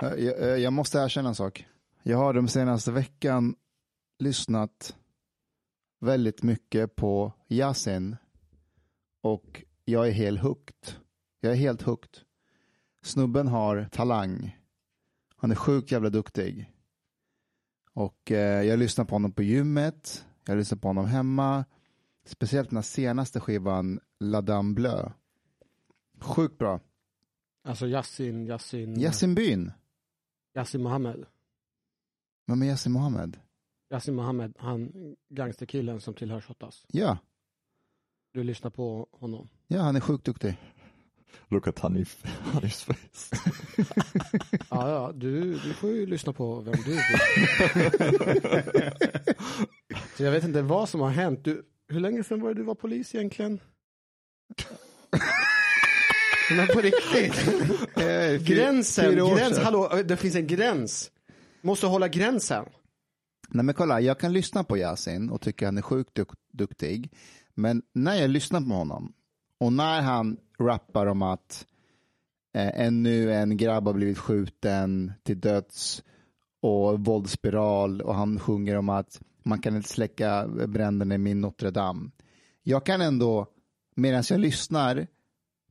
Jag, eh, jag måste erkänna en sak. Jag har de senaste veckan lyssnat väldigt mycket på Yasin och jag är helt hooked. Jag är helt hooked. Snubben har talang. Han är sjukt jävla duktig. Och eh, jag lyssnar på honom på gymmet. Jag lyssnar på honom hemma. Speciellt den senaste skivan La Dame Bleu. Sjukt bra. Alltså Yasin, Yasin, Yasin Byn. Yasin Mohammed. Vem är Yasin Mohammed? Yasin Mohammed, han gangsterkillen som tillhör Shottaz. Ja, Du lyssnar på honom. ja han är sjukt duktig. Look at Hanif, Hanifs face. Ja, ja, du, du får ju lyssna på vem du vill. Så jag vet inte vad som har hänt. Du, hur länge sedan var det du var polis egentligen? Men på riktigt. Eh, Gränsen, gräns, hallå, det finns en gräns. Måste hålla gränsen. Nej men kolla, jag kan lyssna på Yasin och tycka han är sjukt duk duktig. Men när jag lyssnar på honom och när han rappar om att eh, ännu en grabb har blivit skjuten till döds och våldsspiral och han sjunger om att man kan inte släcka bränderna i min Notre Dame. Jag kan ändå, medan jag lyssnar,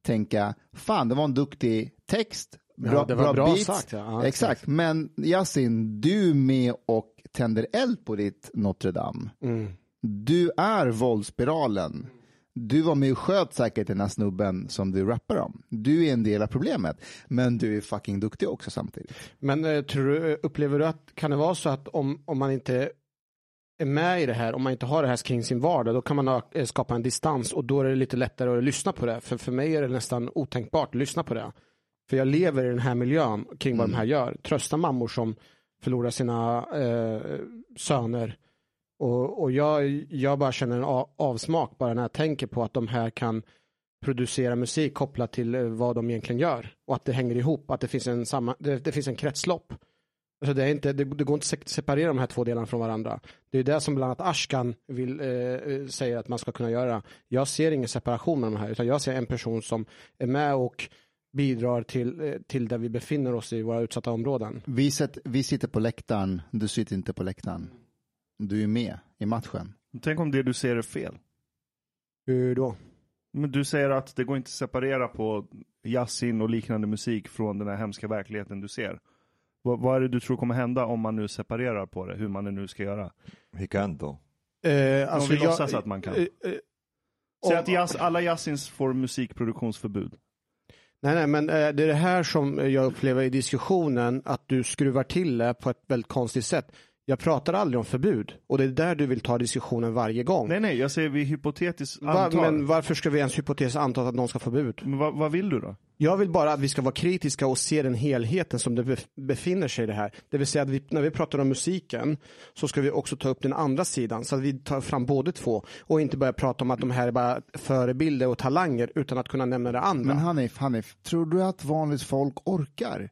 tänka, fan det var en duktig text, Ja, det var bra beats. sagt, ja. Ja, exakt. exakt. men Yasin, du är med och tänder eld på ditt Notre Dame. Mm. Du är våldsspiralen. Du var med och sköt säkert den här snubben som du rappar om. Du är en del av problemet, men du är fucking duktig också samtidigt. Men eh, tror du, upplever du att, kan det vara så att om, om man inte är med i det här, om man inte har det här kring sin vardag, då kan man eh, skapa en distans och då är det lite lättare att lyssna på det. För för mig är det nästan otänkbart att lyssna på det. För jag lever i den här miljön kring vad de här gör. Trösta mammor som förlorar sina eh, söner. Och, och jag, jag bara känner en avsmak bara när jag tänker på att de här kan producera musik kopplat till eh, vad de egentligen gör. Och att det hänger ihop, att det finns en, samma, det, det finns en kretslopp. Alltså det, är inte, det, det går inte att separera de här två delarna från varandra. Det är det som bland annat Ashkan vill eh, eh, säga att man ska kunna göra. Jag ser ingen separation av de här, utan jag ser en person som är med och bidrar till, eh, till där vi befinner oss i våra utsatta områden. Vi, sätt, vi sitter på läktaren, du sitter inte på läktaren. Du är med i matchen. Tänk om det du ser är fel. Hur då? Men du säger att det går inte att separera på Yasin och liknande musik från den här hemska verkligheten du ser. Vad, vad är det du tror kommer hända om man nu separerar på det, hur man nu ska göra? He can't though. Eh, Om vi låtsas att man kan. eh, eh, Säg om- att Yas, alla Yasins får musikproduktionsförbud. Nej, nej, men eh, det är det här som jag upplever i diskussionen, att du skruvar till det på ett väldigt konstigt sätt. Jag pratar aldrig om förbud och det är där du vill ta diskussionen varje gång. Nej, nej, jag säger vi hypotetiskt Va, antar. men varför ska vi ens hypotetiskt anta att någon ska få förbud? Men vad, vad vill du då? Jag vill bara att vi ska vara kritiska och se den helheten som det befinner sig i det här. Det vill säga att vi, när vi pratar om musiken så ska vi också ta upp den andra sidan så att vi tar fram båda två och inte börja prata om att de här är bara förebilder och talanger utan att kunna nämna det andra. Men Hanif, Hanif, tror du att vanligt folk orkar?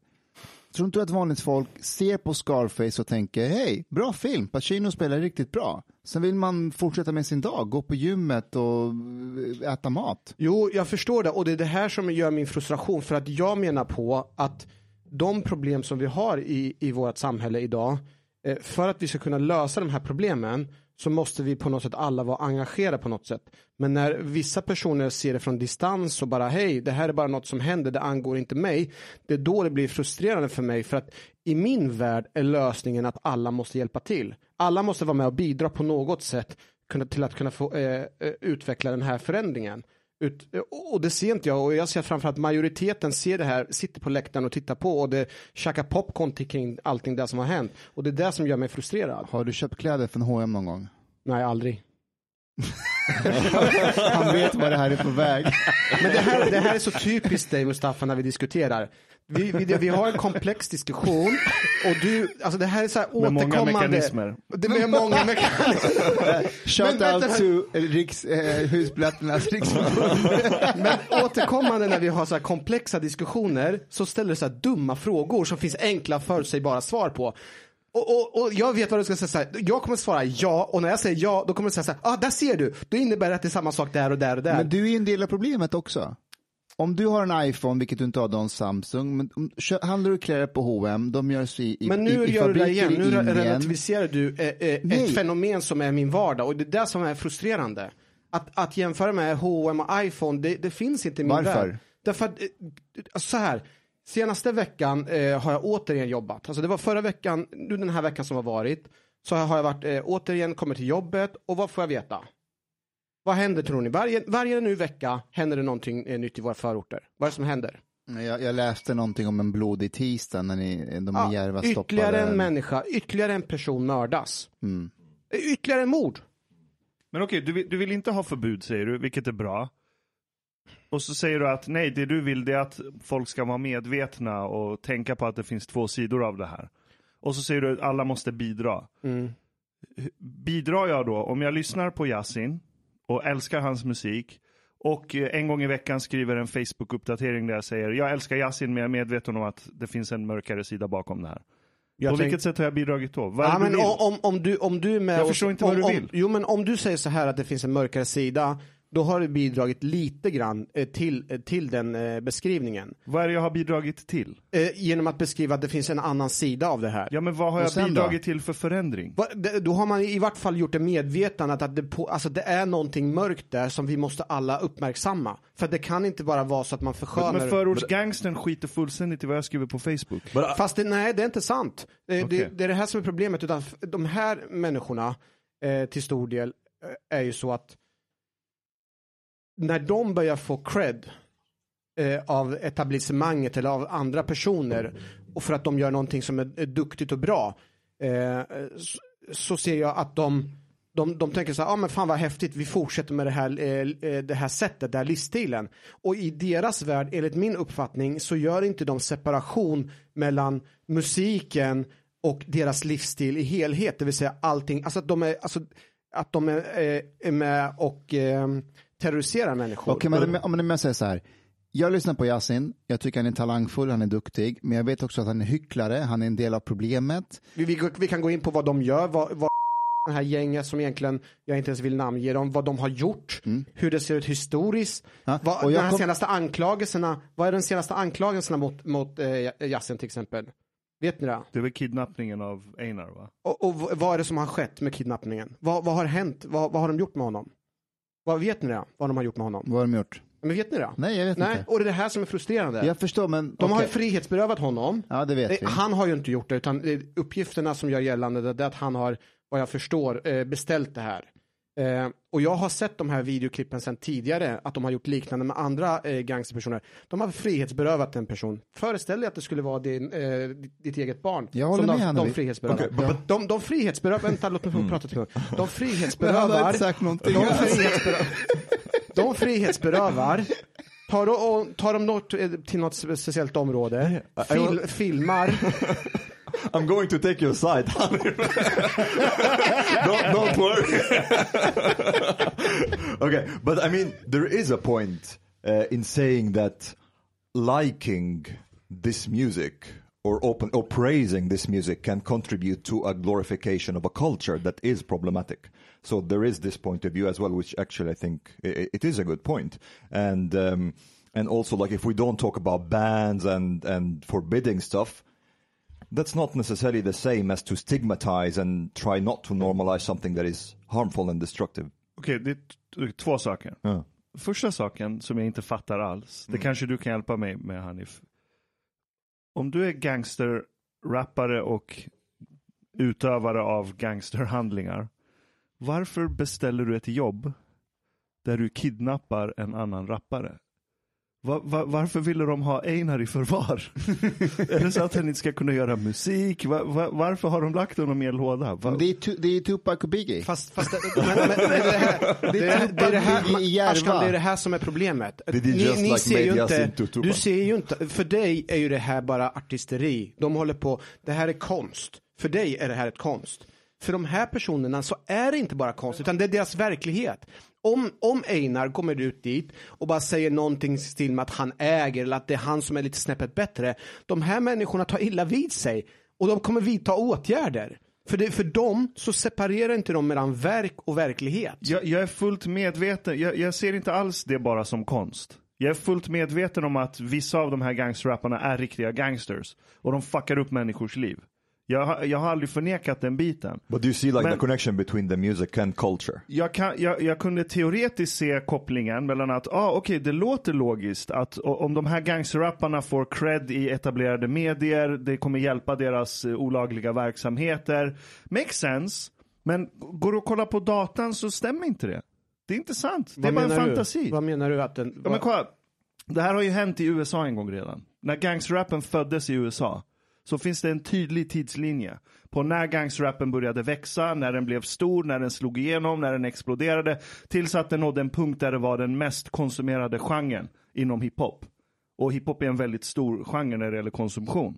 Tror inte du att vanligt folk ser på Scarface och tänker hej, bra film, Pacino spelar riktigt bra. Sen vill man fortsätta med sin dag, gå på gymmet och äta mat. Jo, jag förstår det och det är det här som gör min frustration för att jag menar på att de problem som vi har i, i vårt samhälle idag, eh, för att vi ska kunna lösa de här problemen så måste vi på något sätt alla vara engagerade på något sätt. Men när vissa personer ser det från distans och bara hej, det här är bara något som händer, det angår inte mig. Det är då det blir frustrerande för mig för att i min värld är lösningen att alla måste hjälpa till. Alla måste vara med och bidra på något sätt till att kunna få eh, eh, utveckla den här förändringen. Ut, och det ser inte jag och jag ser framförallt majoriteten ser det här, sitter på läktaren och tittar på och det käkar popcorn kring allting det som har hänt. Och det är det som gör mig frustrerad. Har du köpt kläder från H&M någon gång? Nej, aldrig. Han vet vad det här är på väg. Men det här, det här är så typiskt dig Mustafa när vi diskuterar. Vi, vi, vi har en komplex diskussion och du, alltså det här är så här Med många återkommande. mekanismer. Det är många mekanismer. Shout Men out vänta- to riks, eh, Husblatternas riksförbund. Men återkommande när vi har så här komplexa diskussioner så ställer du så här dumma frågor som finns enkla förutsägbara svar på. Och, och, och jag vet vad du ska säga, så här. jag kommer svara ja och när jag säger ja då kommer du säga så här, ah där ser du, då innebär det att det är samma sak där och där och där. Men du är en del av problemet också. Om du har en iPhone, vilket du inte har, du har en Samsung, men om, handlar du kläder på H&M, de görs i, i, Men nu i, i gör du det igen, nu relativiserar du eh, eh, ett fenomen som är min vardag och det är det som är frustrerande. Att, att jämföra med H&M och iPhone, det, det finns inte i min Varför? värld. Därför att, eh, så här, senaste veckan eh, har jag återigen jobbat. Alltså det var förra veckan, nu den här veckan som har varit, så har jag varit, eh, återigen kommit till jobbet och vad får jag veta? Vad händer tror ni? Varje, varje nu vecka händer det någonting eh, nytt i våra förorter. Vad är det som händer? Jag, jag läste någonting om en blodig tisdag när ni, de i Järva stoppade... ytterligare en människa, ytterligare en person mördas. Mm. Eh, Ytterligare en mord. Men okej, du, vill, du vill inte ha förbud säger du, vilket är bra. Och så säger du att nej, det du vill det är att folk ska vara medvetna och tänka på att det finns två sidor av det här. Och så säger du att alla måste bidra. Bidrar jag då, om jag lyssnar på Yasin och älskar hans musik och eh, en gång i veckan skriver en Facebook-uppdatering där jag säger jag älskar Yasin men jag är medveten om att det finns en mörkare sida bakom det här. Jag på tänk- vilket sätt har jag bidragit då? Vad Ja, du men vill? om, om, om, du, om du är med Jag och- förstår inte om, vad du om, vill. Jo men om du säger så här att det finns en mörkare sida, då har du bidragit lite grann eh, till, eh, till den eh, beskrivningen. Vad är det jag har bidragit till? Eh, genom att beskriva att det finns en annan sida av det här. Ja men vad har jag sen då? bidragit till för förändring? Va- det- Då har man i vart fall gjort det medvetandet att det, på, alltså det är någonting mörkt där som vi måste alla uppmärksamma. För det kan inte bara vara så att man förskönar Men förortsgangstern skiter fullständigt i vad jag skriver på Facebook. Fast det, nej, det är inte sant. Det, Okej. det, det är det här som är problemet. Utan de här människorna eh, till stor del eh, är ju så att när de börjar få cred eh, av etablissemanget eller av andra personer och för att de gör någonting som är, är duktigt och bra eh, så, så ser jag att de de, de tänker så här, ja ah, men fan vad häftigt, vi fortsätter med det här, eh, eh, det här sättet, den här livsstilen. Och i deras värld, enligt min uppfattning, så gör inte de separation mellan musiken och deras livsstil i helhet, det vill säga allting, alltså att de är, alltså, att de är, eh, är med och eh, terroriserar människor. Okej, men om om jag säger så här. Jag lyssnar på Yasin, jag tycker han är talangfull, han är duktig, men jag vet också att han är hycklare, han är en del av problemet. Vi, vi, vi kan gå in på vad de gör, vad, vad det här gänget som egentligen jag inte ens vill namnge dem, vad de har gjort, hur det ser ut historiskt, Mm. Ja, vad, och jag de här kom- senaste anklagelserna, vad är den senaste anklagelserna mot, mot eh, Yasin till exempel? Vet ni det? Det väl kidnappningen av Einar va? Och, och vad är det som har skett med kidnappningen? Vad, vad har hänt? Vad, vad har de gjort med honom? Vad vet ni det? Vad de har gjort med honom? Vad har de gjort? Men vet ni det? Nej, jag vet Nej, inte. och det är det här som är frustrerande. Jag förstår, men De har ju frihetsberövat honom. Ja, det vet Eh, vi. Han har ju inte gjort det, utan eh, uppgifterna som gör gällande det är att han har, vad jag förstår, eh, beställt det här. Eh, och jag har sett de här videoklippen sedan tidigare, att de har gjort liknande med andra eh, gangsterpersoner. De har frihetsberövat en person. Föreställ dig att det skulle vara din, eh, ditt, eget barn. Jag håller som med, de, Hanna. de frihetsberövar. Okej, de, de, de frihetsberövar, vänta låt mig få prata till mig. De Men han har frihetsberövar, inte sagt någonting. de frihetsberövar, de frihetsberövar Tar, de- och, tar de något, eh, till något speciellt område, fil, filmar, I'm going to take your side. don't, don't worry. okay, but I mean, there is a point uh, in saying that liking this music or open or praising this music can contribute to a glorification of a culture that is problematic. So there is this point of view as well, which actually I think i- it is a good point. And um, and also like if we don't talk about bans and and forbidding stuff, that's not necessarily the same as to stigmatize and try not to normalize something that is harmful and destructive. Okej, det är två saker. Ja. Första saken som jag inte fattar alls, det kanske du kan hjälpa mig med Hanif. Om du är gangsterrappare och utövare av gangsterhandlingar, varför beställer du ett jobb där du kidnappar en annan rappare? Va, va, varför ville de ha Einar i förvar? är det så att han inte ska kunna göra musik? Va, va, varför har de lagt honom i en låda? Det är, tu, det är Tupac och Biggie. Fast, fast men, men, men det, här, det, det, är- det, är det, här, i Järva. Ashkan, det är det här som är problemet. He just like ser ju inte, du ser ju inte, för dig är ju det här bara artisteri. De håller på, det här är konst. För dig är det här ett konst. För de här personerna så är det inte bara konst, utan det är deras verklighet. Om, om Einar kommer ut dit och bara säger någonting i stil med att han äger eller att det är han som är lite snäppet bättre. De här människorna tar illa vid sig och de kommer vidta åtgärder. För, det, för dem så separerar inte de mellan verk och verklighet. Jag, jag är fullt medveten, jag, jag ser inte alls det bara som konst. Jag är fullt medveten om att vissa av de här gangsterrapparna är riktiga gangsters. Och de fuckar upp människors liv. Jag, har- jag har aldrig förnekat den biten. But do you see like Men- the connection between the music and culture? Jag, kan, jag, jag kunde teoretiskt se kopplingen mellan att, ah, okej, det låter logiskt att om de här gangsterrapparna får cred i etablerade medier, det kommer hjälpa deras eh, olagliga verksamheter. Makes sense. Men går du och kollar på datan så stämmer inte det. Det är inte sant. Det är bara en fantasi. Du? Vad menar du att den... Ja, men kolla. Det här har ju hänt i USA en gång redan. När gangsterrappen föddes i USA så finns det en tydlig tidslinje på när gangsterrappen började växa, när den blev stor, när den slog igenom, när den exploderade, tills att den nådde en punkt där det var den mest konsumerade genren inom hiphop. Och hiphop är en väldigt stor genre när det gäller konsumtion.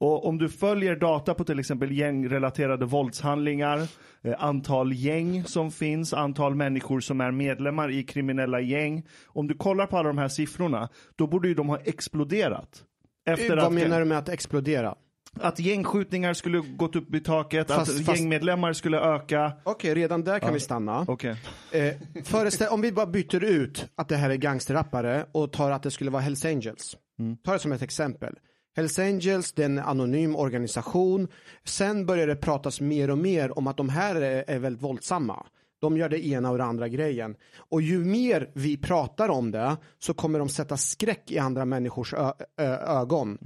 Och om du följer data på till exempel gängrelaterade våldshandlingar, eh, antal gäng som finns, antal människor som är medlemmar i kriminella gäng. Om du kollar på alla de här siffrorna, då borde ju de ha exploderat. Efter Vad att, menar du med att explodera? att gängskjutningar skulle gått upp i taket, Fast- att fast- gängmedlemmar skulle öka. Okej, redan där kan vi stanna. Okej. Eh, föreställ, om vi bara byter ut att det här är gangsterrappare och tar att det skulle vara Hells Angels. Ta det som ett exempel. Hells Angels, det är en anonym organisation. Sen börjar det pratas mer och mer om att de här är, är väldigt våldsamma. De gör det ena och det andra grejen. Och ju mer vi pratar om det så kommer de sätta skräck i andra människors ögon.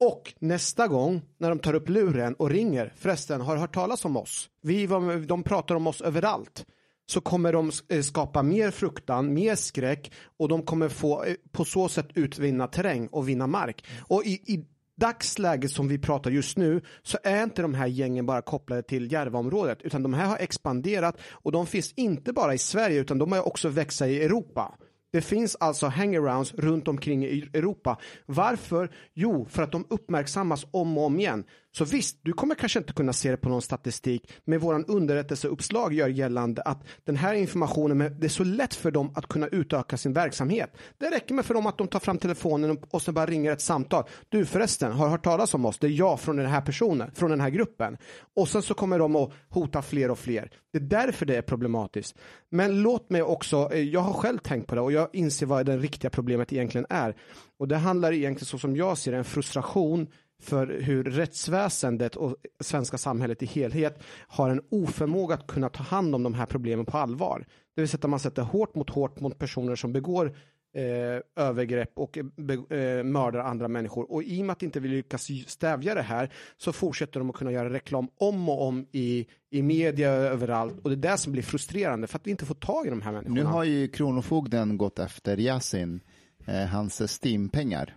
Och nästa gång när de tar upp luren och ringer, förresten, har du hört talas om oss? Vi var, de pratar om oss överallt. Så kommer de eh, skapa mer fruktan, mer skräck och de kommer få eh, på så sätt utvinna terräng och vinna mark. Och i, i dagsläget som vi pratar just nu så är inte de här gängen bara kopplade till Järvaområdet utan de här har expanderat och de finns inte bara i Sverige utan de har också växa i Europa. Det finns alltså hangarounds runt omkring i Europa. Varför? Jo, för att de uppmärksammas om och om igen. Så visst, du kommer kanske inte kunna se det på någon statistik, men våran underrättelseuppslag gör gällande att den här informationen, men det är så lätt för dem att kunna utöka sin verksamhet. Det räcker med för dem att de tar fram telefonen och- sen bara ringer ett samtal. Du förresten, har hört talas om oss? Det är jag från den här personen, från den här gruppen. Och sen så kommer de att hota fler och fler. Det är därför det är problematiskt. Men låt mig också, eh, jag har själv tänkt på det och jag inser vad det riktiga problemet egentligen är. Och det handlar egentligen så som jag ser det, en frustration för hur rättsväsendet och svenska samhället i helhet har en oförmåga att kunna ta hand om de här problemen på allvar. Det vill säga att man sätter hårt mot hårt mot personer som begår eh, övergrepp och eh, be, eh, mördar andra människor. Och i och med att inte vi lyckas stävja det här så fortsätter de att kunna göra reklam om och om i, i media överallt. Och det är det som blir frustrerande för att vi inte får tag i de här människorna. Nu har ju Kronofogden gått efter Yasin, eh, hans Steam-pengar.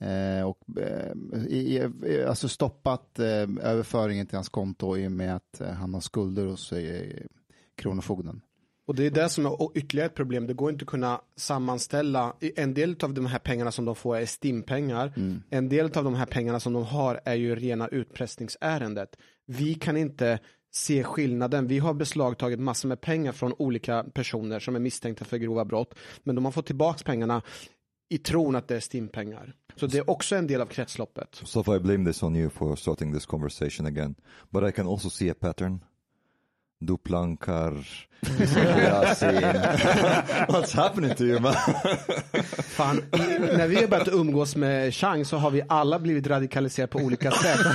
Eh, och eh, i, i, alltså stoppat eh, överföringen till hans konto i och med att eh, han har skulder hos Kronofogden. Och det är det som är ytterligare ett problem. Det går inte att kunna sammanställa. En del av de här pengarna som de får är STIM-pengar. En del av de här pengarna som de har är ju rena utpressningsärendet. Vi kan inte se skillnaden. Vi har beslagtagit massor med pengar från olika personer som är misstänkta för grova brott. Men de har fått tillbaka pengarna i tron att det är STIM-pengar. Så det är också en del av kretsloppet. So if I blame this on you for starting this conversation again, but I can also see a pattern. Du plankar. What's happening to you man? Fan, i, när vi har börjat umgås med Chang så har vi alla blivit radikaliserade på olika sätt.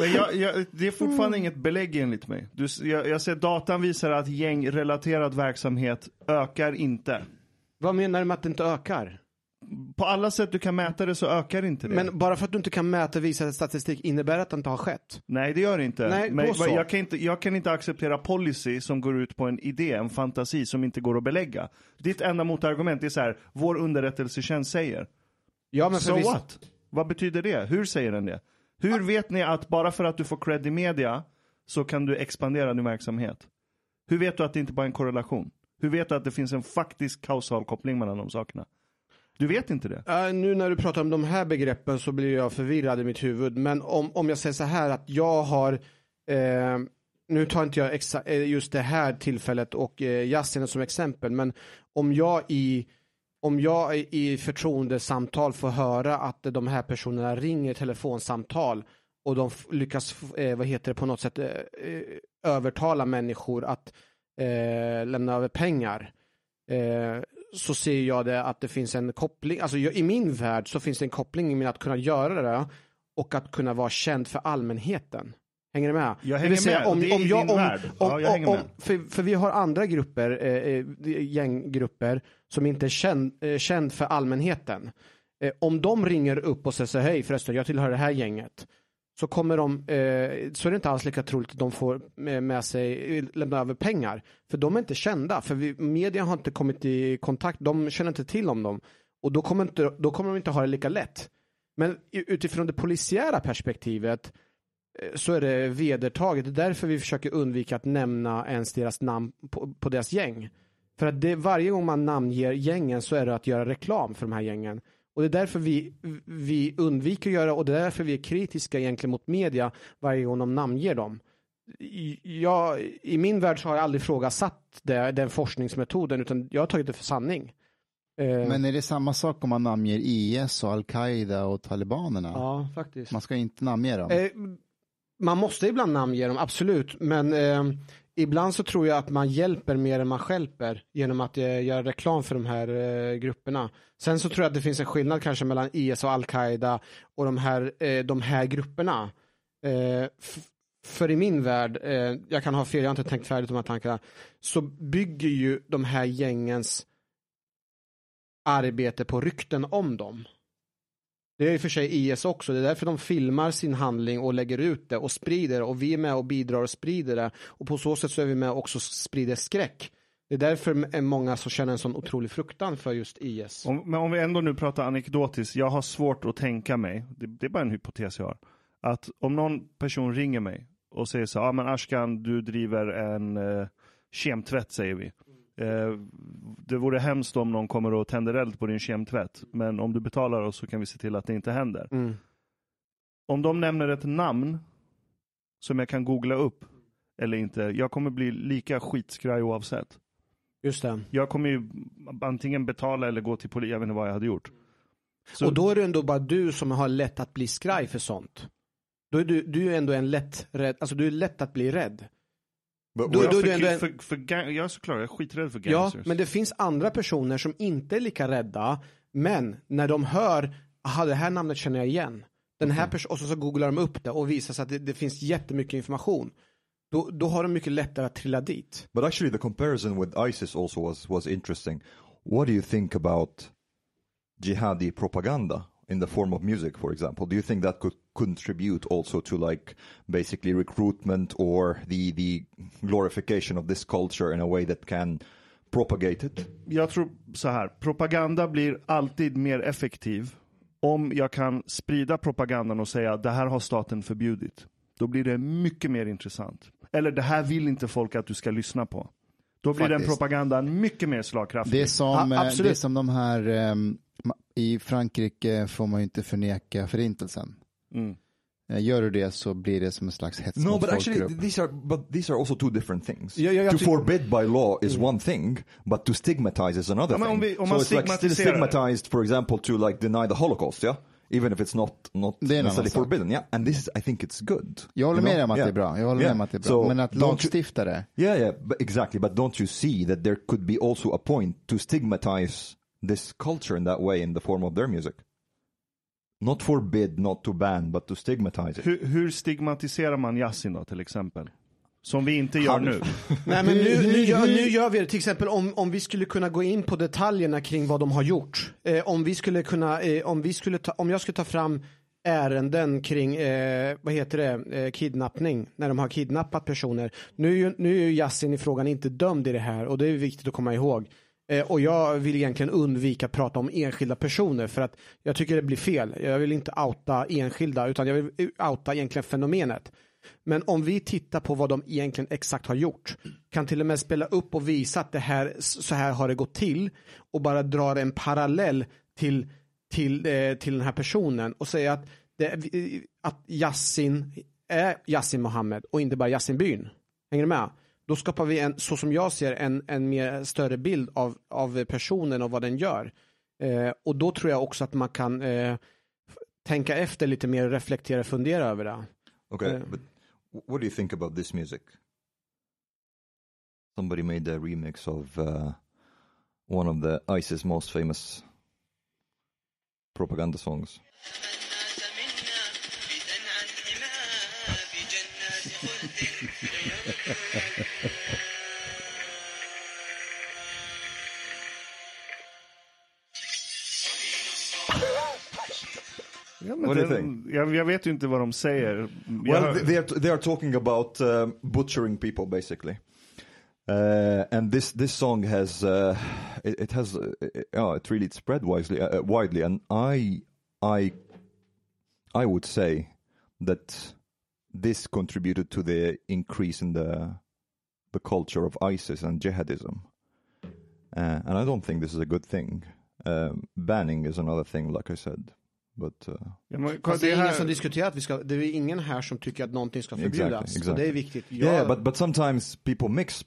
Men jag, jag, det är fortfarande inget belägg enligt mig. Du, jag, jag ser datan visar att gängrelaterad verksamhet ökar inte. Vad menar du med att det inte ökar? På alla sätt du kan mäta det så ökar inte det. Men bara för att du inte kan mäta och visa statistik innebär det att det inte har skett? Nej, det gör det inte. Nej, Men så. jag, kan inte jag kan inte acceptera policy som går ut på en idé, en fantasi som inte går att belägga. Ditt enda motargument är så här, vår underrättelsetjänst säger. Ja, men So what? Vad betyder det? Hur säger den det? Hur vet ni att bara för att du får cred i media så kan du expandera din verksamhet? Hur vet du att det inte bara är en korrelation? Hur vet du att det finns en faktisk kausal koppling mellan de sakerna? Du vet inte det. Uh, nu när du pratar om de här begreppen så blir jag förvirrad i mitt huvud. Men om, om jag säger så här att jag har, eh, nu tar inte jag exa, eh, just det här tillfället och eh, Yasin som exempel, men om jag i om jag i- förtroendesamtal får höra att de här personerna ringer telefonsamtal och de lyckas, eh, vad heter det, på något sätt eh, eh övertala människor att eh, lämna över pengar. Eh, så ser jag det att det finns en koppling, alltså jag, i min värld så finns det en koppling med att kunna göra det och att kunna vara känd för allmänheten. Hänger du med? Jag hänger säga, med, och det är i din värld. Ja, jag hänger med. för, för vi har andra grupper, eh, eh, gänggrupper, som inte är känd, eh, känd för allmänheten. Eh, om de ringer upp och säger så hej förresten, jag tillhör det här gänget. Så kommer de, eh, så är det inte alls lika troligt att de får med, med sig, lämna över pengar. För de är inte kända, för vi, media har inte kommit i kontakt, de känner inte till om dem. Och då kommer, inte, då kommer de inte ha det lika lätt. Men utifrån det polisiära perspektivet eh, så är det vedertaget. Det är därför vi försöker undvika att nämna ens deras namn på, på deras gäng. För att det, varje gång man namnger gängen så är det att göra reklam för de här gängen. Och det är därför vi, vi undviker att göra och det är därför vi är kritiska egentligen mot media varje gång de namnger dem. Jag, I min värld så har jag aldrig ifrågasatt det, den forskningsmetoden utan jag har tagit det för sanning. Eh, Men är det samma sak om man namnger IS och Al-Qaida och talibanerna? ja, faktiskt. Man ska inte namnge dem. Eh, man måste ibland namnge dem, absolut. Men eh, ibland så tror jag att man hjälper mer än man stjälper genom att eh, göra reklam för de här eh, grupperna. Sen så tror jag att det finns en skillnad kanske mellan IS och Al-Qaida och de här, eh, de här grupperna. Eh, för i min värld, eh, jag kan ha fel, jag har inte tänkt färdigt de här tankarna, så bygger ju de här gängens arbete på rykten om dem. Det är i och för sig IS också, det är därför de filmar sin handling och lägger ut det och sprider det och vi är med och bidrar och sprider det och på så sätt så är vi med och också sprider skräck. Det är därför är många som känner en sån otrolig fruktan för just IS. Om, men om vi ändå nu pratar anekdotiskt, jag har svårt att tänka mig, det, det är bara en hypotes jag har, att om någon person ringer mig och säger så ja ah, men Ashkan du driver en eh, kemtvätt säger vi. Eh, det vore hemskt om någon kommer och tänder eld på din kemtvätt, men om du betalar oss så kan vi se till att det inte händer. Mm. Om de nämner ett namn som jag kan googla upp eller inte, jag kommer bli lika skitskraj oavsett. Just det. Jag kommer ju antingen betala eller gå till polisen, jag vet inte vad jag hade gjort. Så- Och då är det ändå bara du som har lätt att bli skraj för sånt. Då är du, du är ändå en lätt rädd, alltså du är lätt att bli rädd. But jag, är för, det ändå en- för, för, gang, jag är såklart, jag är skiträdd för Ja, gangsters. men det finns andra personer som inte är lika rädda, men när de hör, aha det här namnet känner jag igen. Den här personen, och så, så googlar de upp det och visar sig att det, det finns jättemycket information. Då, då har de mycket lättare att trilla dit. But actually, the comparison with ISIS also was was interesting. What do you think about jihadi propaganda in the form of music, for example? Do you think that could contribute also to like basically recruitment or the the glorification of this culture in a way that can propagate it? jag tror så här, propaganda blir alltid mer effektiv om jag kan sprida propagandan och säga det här har staten förbjudit. Då blir det mycket mer intressant. Eller det här vill inte folk att du ska lyssna på. Då blir den Faktiskt. propagandan mycket mer slagkraftig. Det är som, Ja, eh, det är som de här, ma- i Frankrike får man ju inte förneka förintelsen. Mm. Eh, Gör du det så blir det som en slags hets No, mot but actually, these are but these are also two different things. Ja, ja, to tyck- forbid by law is one thing, but to stigmatize is another Ja, thing. om vi- om so it's like still stigmatized, for example, to like deny the Holocaust, yeah, even if it's not not necessarily forbidden, yeah. And this is, I think it's good. Jag håller med dig om att Yeah. det är bra. Jag håller Yeah. med om att det är bra. So, Men att lagstifta det. Yeah, yeah, but exactly. But don't you see that there could be also a point to stigmatize this culture in that way in the form of their music? Not forbid, not to ban, but to stigmatize it. Hur, hur stigmatiserar man jazzin då till exempel? Som vi inte gör nu. Nej, men nu, nu, gör, nu gör vi det. Till exempel om, om vi skulle kunna gå in på detaljerna kring vad de har gjort. Eh, om vi skulle kunna, eh, om vi skulle ta, om jag skulle ta fram ärenden kring, eh, vad heter det, eh, kidnappning, när de har kidnappat personer. Nu, är ju- nu är ju Yasin i frågan inte dömd i det här och det är viktigt att komma ihåg. Eh, och jag vill egentligen undvika att prata om enskilda personer för att jag tycker det blir fel. Jag vill inte outa enskilda utan jag vill outa egentligen fenomenet. Men om vi tittar på vad de egentligen exakt har gjort, kan till och med spela upp och visa att det här, så här har det gått till och bara drar en parallell till, till, eh, till den här personen och säga att, det, att Yassin är Yassin Mohammed och inte bara Yassin Byn. Hänger du med? Då skapar vi en, så som jag ser, en, en mer större bild av, av personen och vad den gör. Eh, och då tror jag också att man kan eh, tänka efter lite mer, reflektera, fundera över det. Okay, Yeah. but wh- what do you think about this music? Somebody made a remix of uh, one of the ISIS most famous propaganda songs. Ja, What do you think? Jag, jag vet ju inte vad de säger. Jag Well, they are they are talking about um, butchering people basically, uh, and this this song has uh, it, it has uh, uh, it really spread widely uh, widely, and I I I would say that this contributed to the increase in the the culture of ISIS and jihadism, uh, and I don't think this is a good thing. Um, banning is another thing, like I said, but. Uh, Ja, men, det är här- ingen som diskuterar att vi ska, det är ingen här som tycker att någonting ska förbjudas. Exactly, Så det är exactly. viktigt. Yeah, Jag- but but sometimes people mix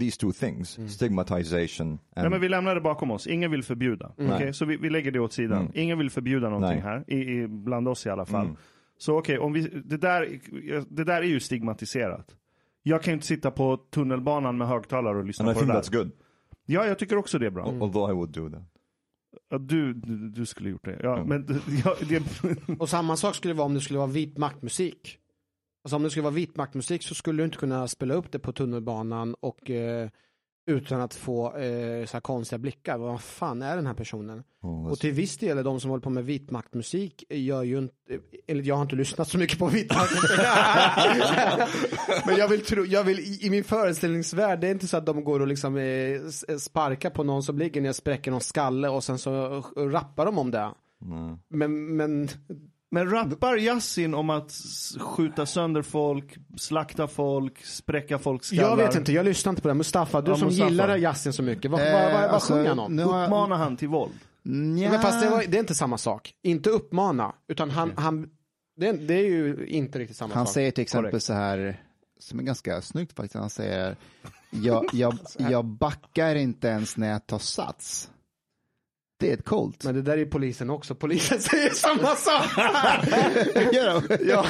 these two things: Mm. stigmatization and Nej, men vi lämnar det bakom oss. Ingen vill förbjuda. Mm. Okej, Så vi, vi lägger det åt sidan. Mm. Ingen vill förbjuda någonting Nej. här, i, i, bland oss i alla fall. Mm. Så okej, om vi, det, där, det där är ju stigmatiserat. Jag kan ju inte sitta på tunnelbanan med högtalare och lyssna and I på think det där. that's good. Ja, jag tycker också det är bra. Mm. Although I would do that. Ja, du, du, du skulle gjort det. Ja, Mm. men ja, det, Och samma sak skulle det vara om det skulle vara vit maktmusik. Alltså om det skulle vara vit maktmusik så skulle du inte kunna spela upp det på tunnelbanan och eh, utan att få eh, så här konstiga blickar. Vad fan är den här personen? Oh, Och till viss del, de som håller på med vit maktmusik gör ju inte, eller jag har inte lyssnat så mycket på vit maktmusik. Men jag vill tro, jag vill i, i min föreställningsvärld, det är inte så att de går och liksom eh, s- sparkar på någon som ligger ner, spräcker någon skalle och sen så eh, rappar de om det. Nej. Men, men men rappar Yasin om att skjuta sönder folk, slakta folk, spräcka folks skallar? jag vet inte, jag lyssnar inte på det. Mustafa, du Ja, som Mustafa. gillar jazzen så mycket, vad, Eh, vad, vad, vad alltså, sjunger han om? Uppmanar han till våld? Nja. Men fast det, var, det är inte samma sak. Inte uppmana, utan han, han det, är- det är ju inte riktigt samma Han sak. säger till exempel Korrekt. så här, som är ganska snyggt faktiskt, han säger jag, jag, jag backar inte ens när jag tar sats. Det är ett coolt. Men det där är polisen också. Polisen säger samma sak. Gör de? ja.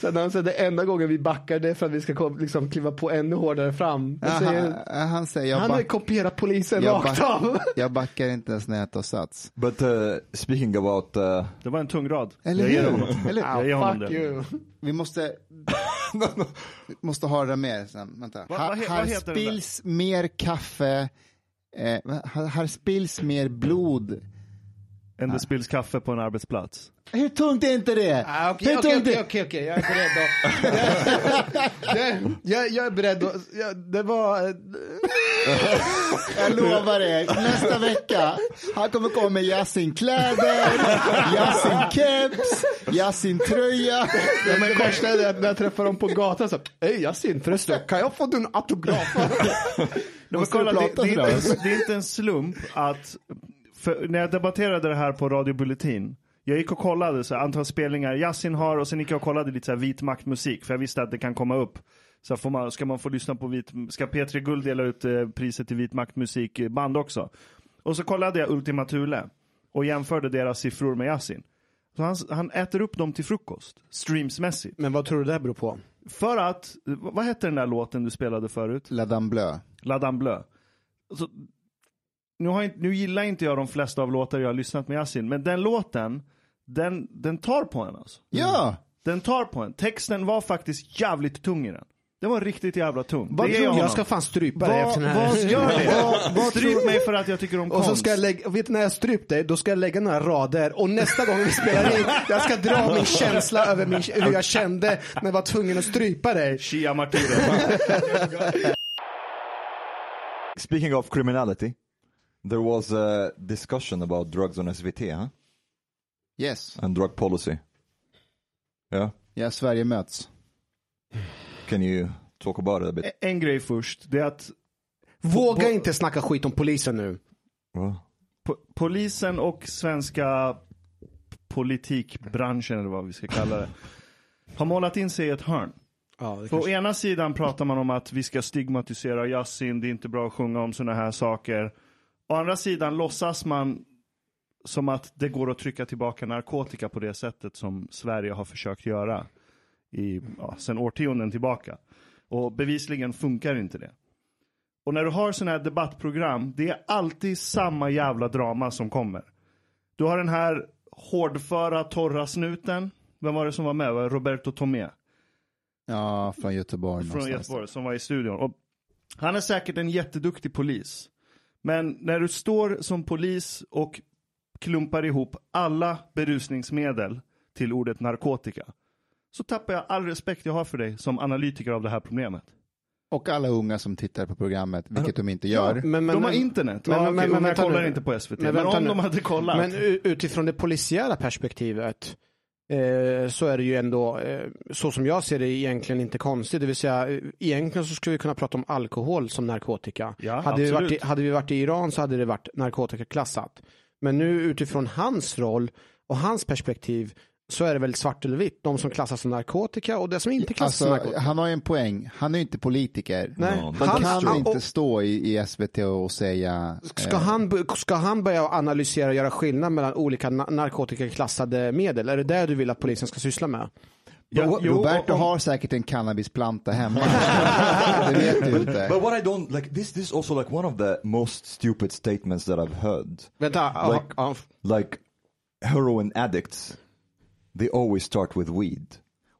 Sen han säger det enda gången vi backar det är för att vi ska liksom, kliva på ännu hårdare fram. Ja, Han, säger, han, han säger jag, han har back, kopierat polisen jag, rakt back, av. jag backar inte ens när jag tar sats. But uh, speaking about uh, Det var en tung rad. Eller jag ger hur? honom. Eller, Jag ger Ah, honom det. you. vi måste, vi måste ha det där mer sen. Vänta. Vad he- vad här det spills mer kaffe, eh, här, här spills mer blod. Än det spills kaffe på en arbetsplats. Hur tungt är inte det? Ah, Okej, Hur okej, tungt är- okej, okej, jag är beredd att... jag, jag, jag är beredd att... Jag, det var... Jag lovar er, nästa vecka, han kommer komma med Yasin-kläder, Yasin-keps, Yasin-tröja. Ja, men det värsta är när jag träffar dem på gatan så Hej Yasin, förresten, kan jag få din autograf? Kolla, det är inte en slump att, för när jag debatterade det här på Radio Bulletin, jag gick och kollade så här, antal spelningar Yasin har och sen gick jag och kollade lite så här, vit maktmusik, för jag visste att det kan komma upp. Så får man, ska man få lyssna på vit, ska P3 Guld dela ut eh, priset till vit maktmusikband också? Och så kollade jag Ultima Thule och jämförde deras siffror med Yasin. Så han, han äter upp dem till frukost, streamsmässigt. Men vad tror du det beror på? För att, vad hette den där låten du spelade förut? La Dame Bleu. La Dame Bleu. Alltså, nu, har inte, nu gillar inte jag de flesta av låtar jag har lyssnat med Yasin, men den låten, den, den tar på en alltså. Ja, Den tar på en. Texten var faktiskt jävligt tung i den. Den var riktigt jävla tung. Vad det ger tror honom. Jag ska fan strypa dig efter den här. vad, gör det. Vad- vad Stryp tror- mig för att jag tycker om Och konst. så ska jag lägga, vet du, när jag strypt dig, då ska jag lägga några rader och nästa gång vi spelar in, jag ska dra min känsla över min, hur jag kände när jag var tvungen att strypa dig. Shia martyrer. Speaking of criminality, there was a discussion about drugs on SVT huh? yes. and drug policy. Yeah, Ja, Sverige möts. can you talk about it a bit? en grej först, det är att Våga inte snacka skit om polisen nu. Po- polisen och svenska politikbranschen, eller vad vi ska kalla det, har målat in sig i ett hörn. Ja, För å ena sidan pratar man om att vi ska stigmatisera Yasin, det är inte bra att sjunga om sådana här saker. Å andra sidan låtsas man som att det går att trycka tillbaka narkotika på det sättet som Sverige har försökt göra i, ja, sedan årtionden tillbaka. Och bevisligen funkar inte det. Och när du har sådana här debattprogram, det är alltid samma jävla drama som kommer. Du har den här hårdföra, torra snuten. Vem var det som var med? Var Roberto Tomé? Ja, från Göteborg. från någonstans. Göteborg som var i studion. Och han är säkert en jätteduktig polis. Men när du står som polis och klumpar ihop alla berusningsmedel till ordet narkotika. Så tappar jag all respekt jag har för dig som analytiker av det här problemet. Och alla unga som tittar på programmet, vilket de inte gör. Men, men, de har men- internet. men- ja, men- okej, men vänta kollar nu. inte på SVT. Men Men, om nu. de hade kollat. Men utifrån det polisiära perspektivet eh, så är det ju ändå, eh, så som jag ser det, egentligen inte konstigt. Det vill säga, eh, egentligen så skulle vi kunna prata om alkohol som narkotika. Ja, hade, vi varit i, hade vi varit i Iran så hade det varit narkotikaklassat. Men nu utifrån hans roll och hans perspektiv så är det väl svart eller vitt. De som klassas som narkotika och det som inte klassas som Alltså, narkotika. han har ju en poäng. Han är inte politiker. Nej, No, Han han- kan han- inte och- stå i, i SVT och säga... Ska eh, han, ska han börja analysera och göra skillnad mellan olika na- narkotikaklassade medel? Är det det du vill att polisen ska syssla med? Ja, jo, Roberto om- har säkert en cannabisplanta hemma. det vet du inte. But what I don't like this this is also like one of the most stupid statements that I've heard. Vänta, Like- ja, Like heroin addicts, they always start with weed.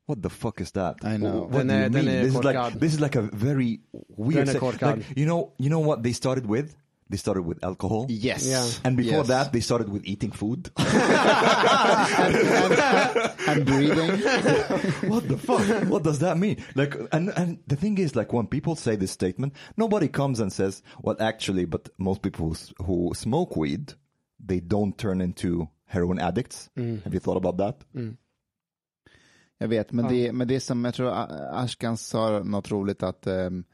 What the fuck is that? I know. What Den do you mean? This is like this is like a very weird. Den är say- like, you know, you know what they started with? They started with alcohol. Yes. Yeah. And before Yes. that, they started with eating food. And breathing. what the fuck? what does that mean? Like, and and the thing is, like, when people say this statement, nobody comes and says, "Well, actually," but most people who, s- who smoke weed, they don't turn into heroin addicts. Have you thought about that? Jag vet, men, det, men det som jag tror Ashkan sa något roligt att ehm,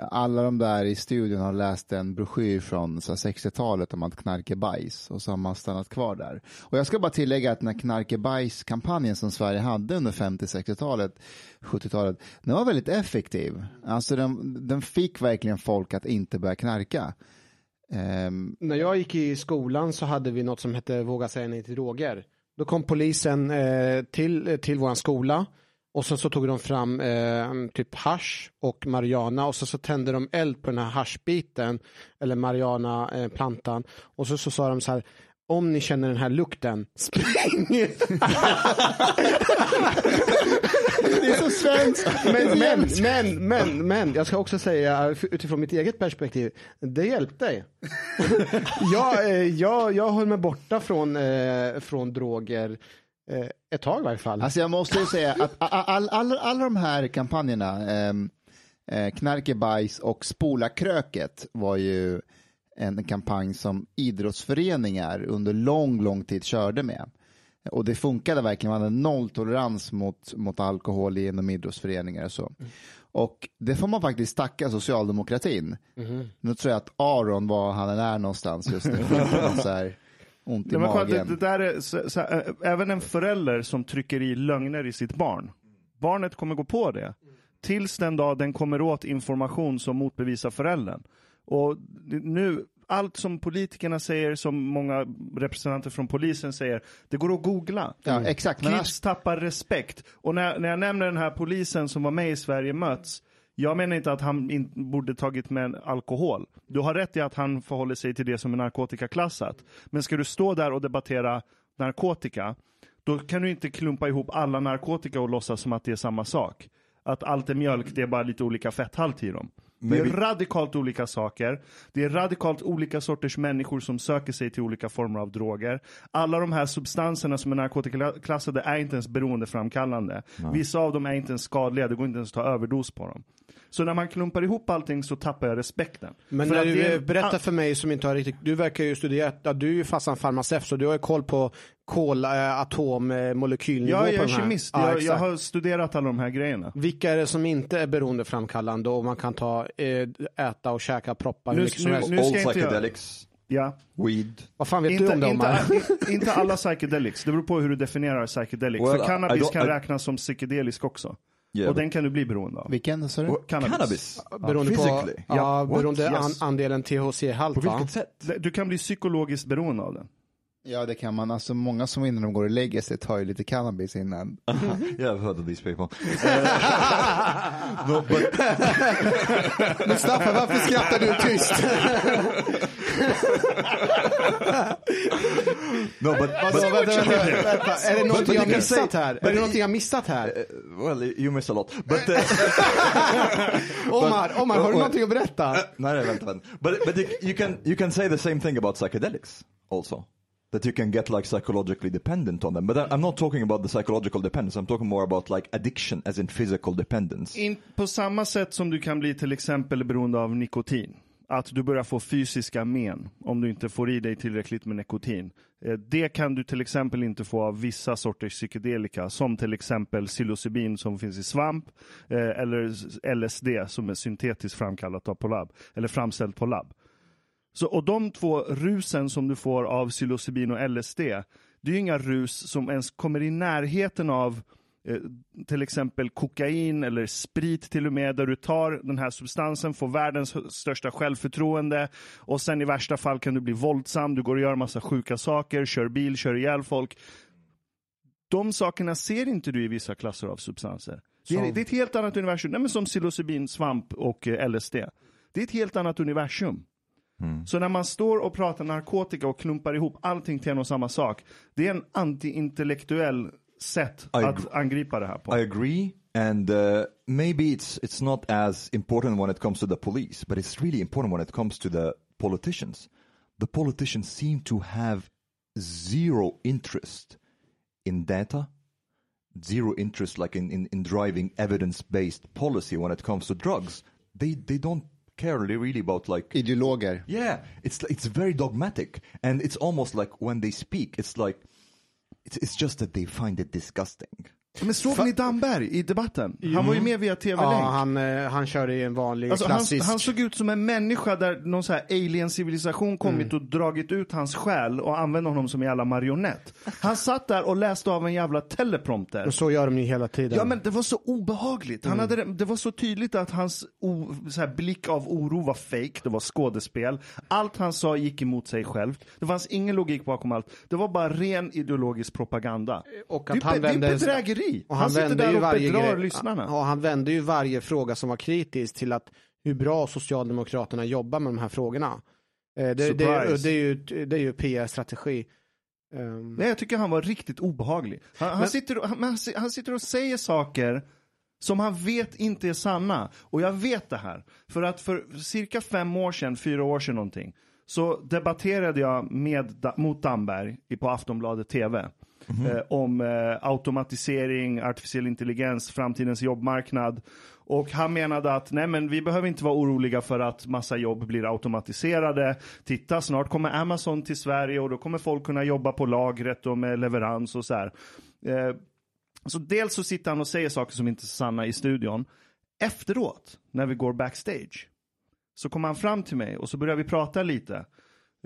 alla de där i studion har läst en broschyr från så här 60-talet om att knark är bajs och så har man stannat kvar där. Och jag ska bara tillägga att den här knark är bajs-kampanjen som Sverige hade under 50-60-talet, 70-talet, den var väldigt effektiv. Alltså den, den fick verkligen folk att inte börja knarka. Um, När jag gick i skolan så hade vi något som hette Våga säga nej till droger. Då kom polisen eh, till, till vår skola och sen så tog de fram eh, typ hash och marijuana och sen så tände de eld på den här hashbiten eller marijuana-plantan eh, och så, så sa de så här om ni känner den här lukten, spring! det är så svenskt! Men, men, men, men, men, jag ska också säga utifrån mitt eget perspektiv, det hjälpte. jag, eh, jag, jag höll mig borta från, eh, från droger eh, ett tag i varje fall. Alltså jag måste ju säga att all, all, all, alla de här kampanjerna, ehm, Eh, knark är bajs och spola kröket var ju en kampanj som idrottsföreningar under lång, lång tid körde med. Och det funkade verkligen, man hade nolltolerans mot, mot alkohol inom idrottsföreningar och så. Och det får man faktiskt tacka socialdemokratin. Nu tror jag att Aron var han än är någonstans just nu. Så här ont i Nej, men kolla, det, magen. det där är, så, så, äh, även en förälder som trycker i lögner i sitt barn. Barnet kommer gå på det. Tills den dag den kommer åt information som motbevisar föräldern. Och nu, allt som politikerna säger, som många representanter från polisen säger, det går att googla. Ja, exakt. Men Kids tappar respekt. Och när, när jag nämner den här polisen som var med i Sverige möts, jag menar inte att han in, borde tagit med alkohol. Du har rätt i att han förhåller sig till det som är narkotikaklassat. Men ska du stå där och debattera narkotika, då kan du inte klumpa ihop alla narkotika och låtsas som att det är samma sak. Att allt är mjölk, det är bara lite olika fetthalt i dem. Det är Maybe- radikalt olika saker. Det är radikalt olika sorters människor som söker sig till olika former av droger. Alla de här substanserna som är narkotikaklassade är inte ens beroendeframkallande. Vissa av dem är inte ens skadliga, det går inte ens att ta överdos på dem. Så när man klumpar ihop allting så tappar jag respekten. Men För när att du det eh, berättar för mig som inte har riktigt, du verkar ju studera, ja, du är ju farsan farmaceut så du har ju koll på kol, äh, atom, eh, molekylnivå Ja, jag är kemist. Ja, jag, jag har studerat alla de här grejerna. Vilka är det som inte är beroendeframkallande och man kan ta, eh, äta och käka proppar hur Nu- nu- helst? nu- jag- psychedelics, Ja. weed. Vad fan vet Inte, du om det inte, inte alla psychedelics. Det beror på hur du definierar psychedelic. Well, För cannabis kan I- räknas som psykedelisk också. Yeah, och but- den kan du bli beroende av. Vilken sa du? Well, Cannabis. cannabis. Beroende på, Physically. ja, What? beroende an, Yes. andelen THC-halt På va? vilket sätt? Du kan bli psykologiskt beroende av den. Ja, det kan man. Alltså många som innan de går och lägger sig tar ju lite cannabis innan. I've heard of these people. no, but Mustafa, varför skrattar du tyst? no, but, Alltså, but vänta, vänta, vänta. Är det but jag missat här? Är det någonting jag missat här? Well, you miss a lot. But uh, Omar, Omar, har du But- någonting att berätta? nej, nej, vänta, vänta. But but you, you can you can say the same thing about psychedelics also. That you can get like psychologically dependent on them. But I'm not talking about the psychological dependence. I'm talking more about like addiction, as in physical dependence. In, på samma sätt som du kan bli till exempel beroende av nikotin. Att du börjar få fysiska men om du inte får i dig tillräckligt med nikotin. Eh, det kan du till exempel inte få av vissa sorters psykedelika som till exempel psilocybin som finns i svamp eh, eller LSD som är syntetiskt framkallat av på labb eller framställt på labb. Så, och de två rusen som du får av psilocybin och LSD, det är ju inga rus som ens kommer i närheten av till exempel kokain eller sprit till och med, där du tar den här substansen, får världens största självförtroende och sen i värsta fall kan du bli våldsam, du går och gör massa sjuka saker, kör bil, kör ihjäl folk. De sakerna ser inte du i vissa klasser av substanser. Det är, det är ett helt annat universum, Nej, men som psilocybin, svamp och eh, LSD. Det är ett helt annat universum. Så när man står och pratar narkotika och klumpar ihop allting till en och samma sak, det är en antiintellektuell sätt I att agree. angripa det här på. I agree, and uh, maybe it's it's not as important when it comes to the police, but it's really important when it comes to the politicians. The politicians seem to have zero interest in data, zero interest like in, in, in driving evidence-based policy when it comes to drugs. They they don't care really, really about like Ideologer. yeah, it's it's very dogmatic, and it's almost like when they speak, it's like it's it's just that they find it disgusting. Men såg ni Damberg i debatten? Han var ju med via tv-länk. Ja, han, eh, han körde i en vanlig Alltså, han, klassisk... han såg ut som en människa där någon så här alien-civilisation kommit Mm. och dragit ut hans själ och använt honom som en jävla marionett. Han satt där och läste av en jävla teleprompter. Och så gör de ju hela tiden. Ja men det var så obehagligt. Mm. Han hade, det- det var så tydligt att hans o, så här, blick av oro var fake. det var skådespel. Allt han sa gick emot sig själv. Det fanns ingen logik bakom allt. Det var bara ren ideologisk propaganda. Och det, att är, han be- det är vände- bedrägeri. Och han, sitter vände ju där och varje bedrar grej- lyssnarna. Ja, han vände ju varje fråga som var kritisk till att hur bra Socialdemokraterna jobbar med de här frågorna. Eh, Det, det, det, Surprise. är ju, det är ju PR-strategi. Ehm, Nej, jag tycker han var riktigt obehaglig. Han, han, sitter, och- han, han, han sitter och säger saker som han vet inte är sanna. Och jag vet det här. För att för cirka fem år sedan, fyra år sedan någonting, så debatterade jag med, mot Damberg på Aftonbladet TV. Mm-hmm. Eh, om eh, automatisering, artificiell intelligens, framtidens jobbmarknad. Och han menade att nej men vi behöver inte vara oroliga för att massa jobb blir automatiserade. Titta, snart kommer Amazon till Sverige och då kommer folk kunna jobba på lagret och med leverans och så här. Eh, så dels så sitter han och säger saker som inte är sanna i studion. Efteråt, när vi går backstage, så kommer han fram till mig och så börjar vi prata lite.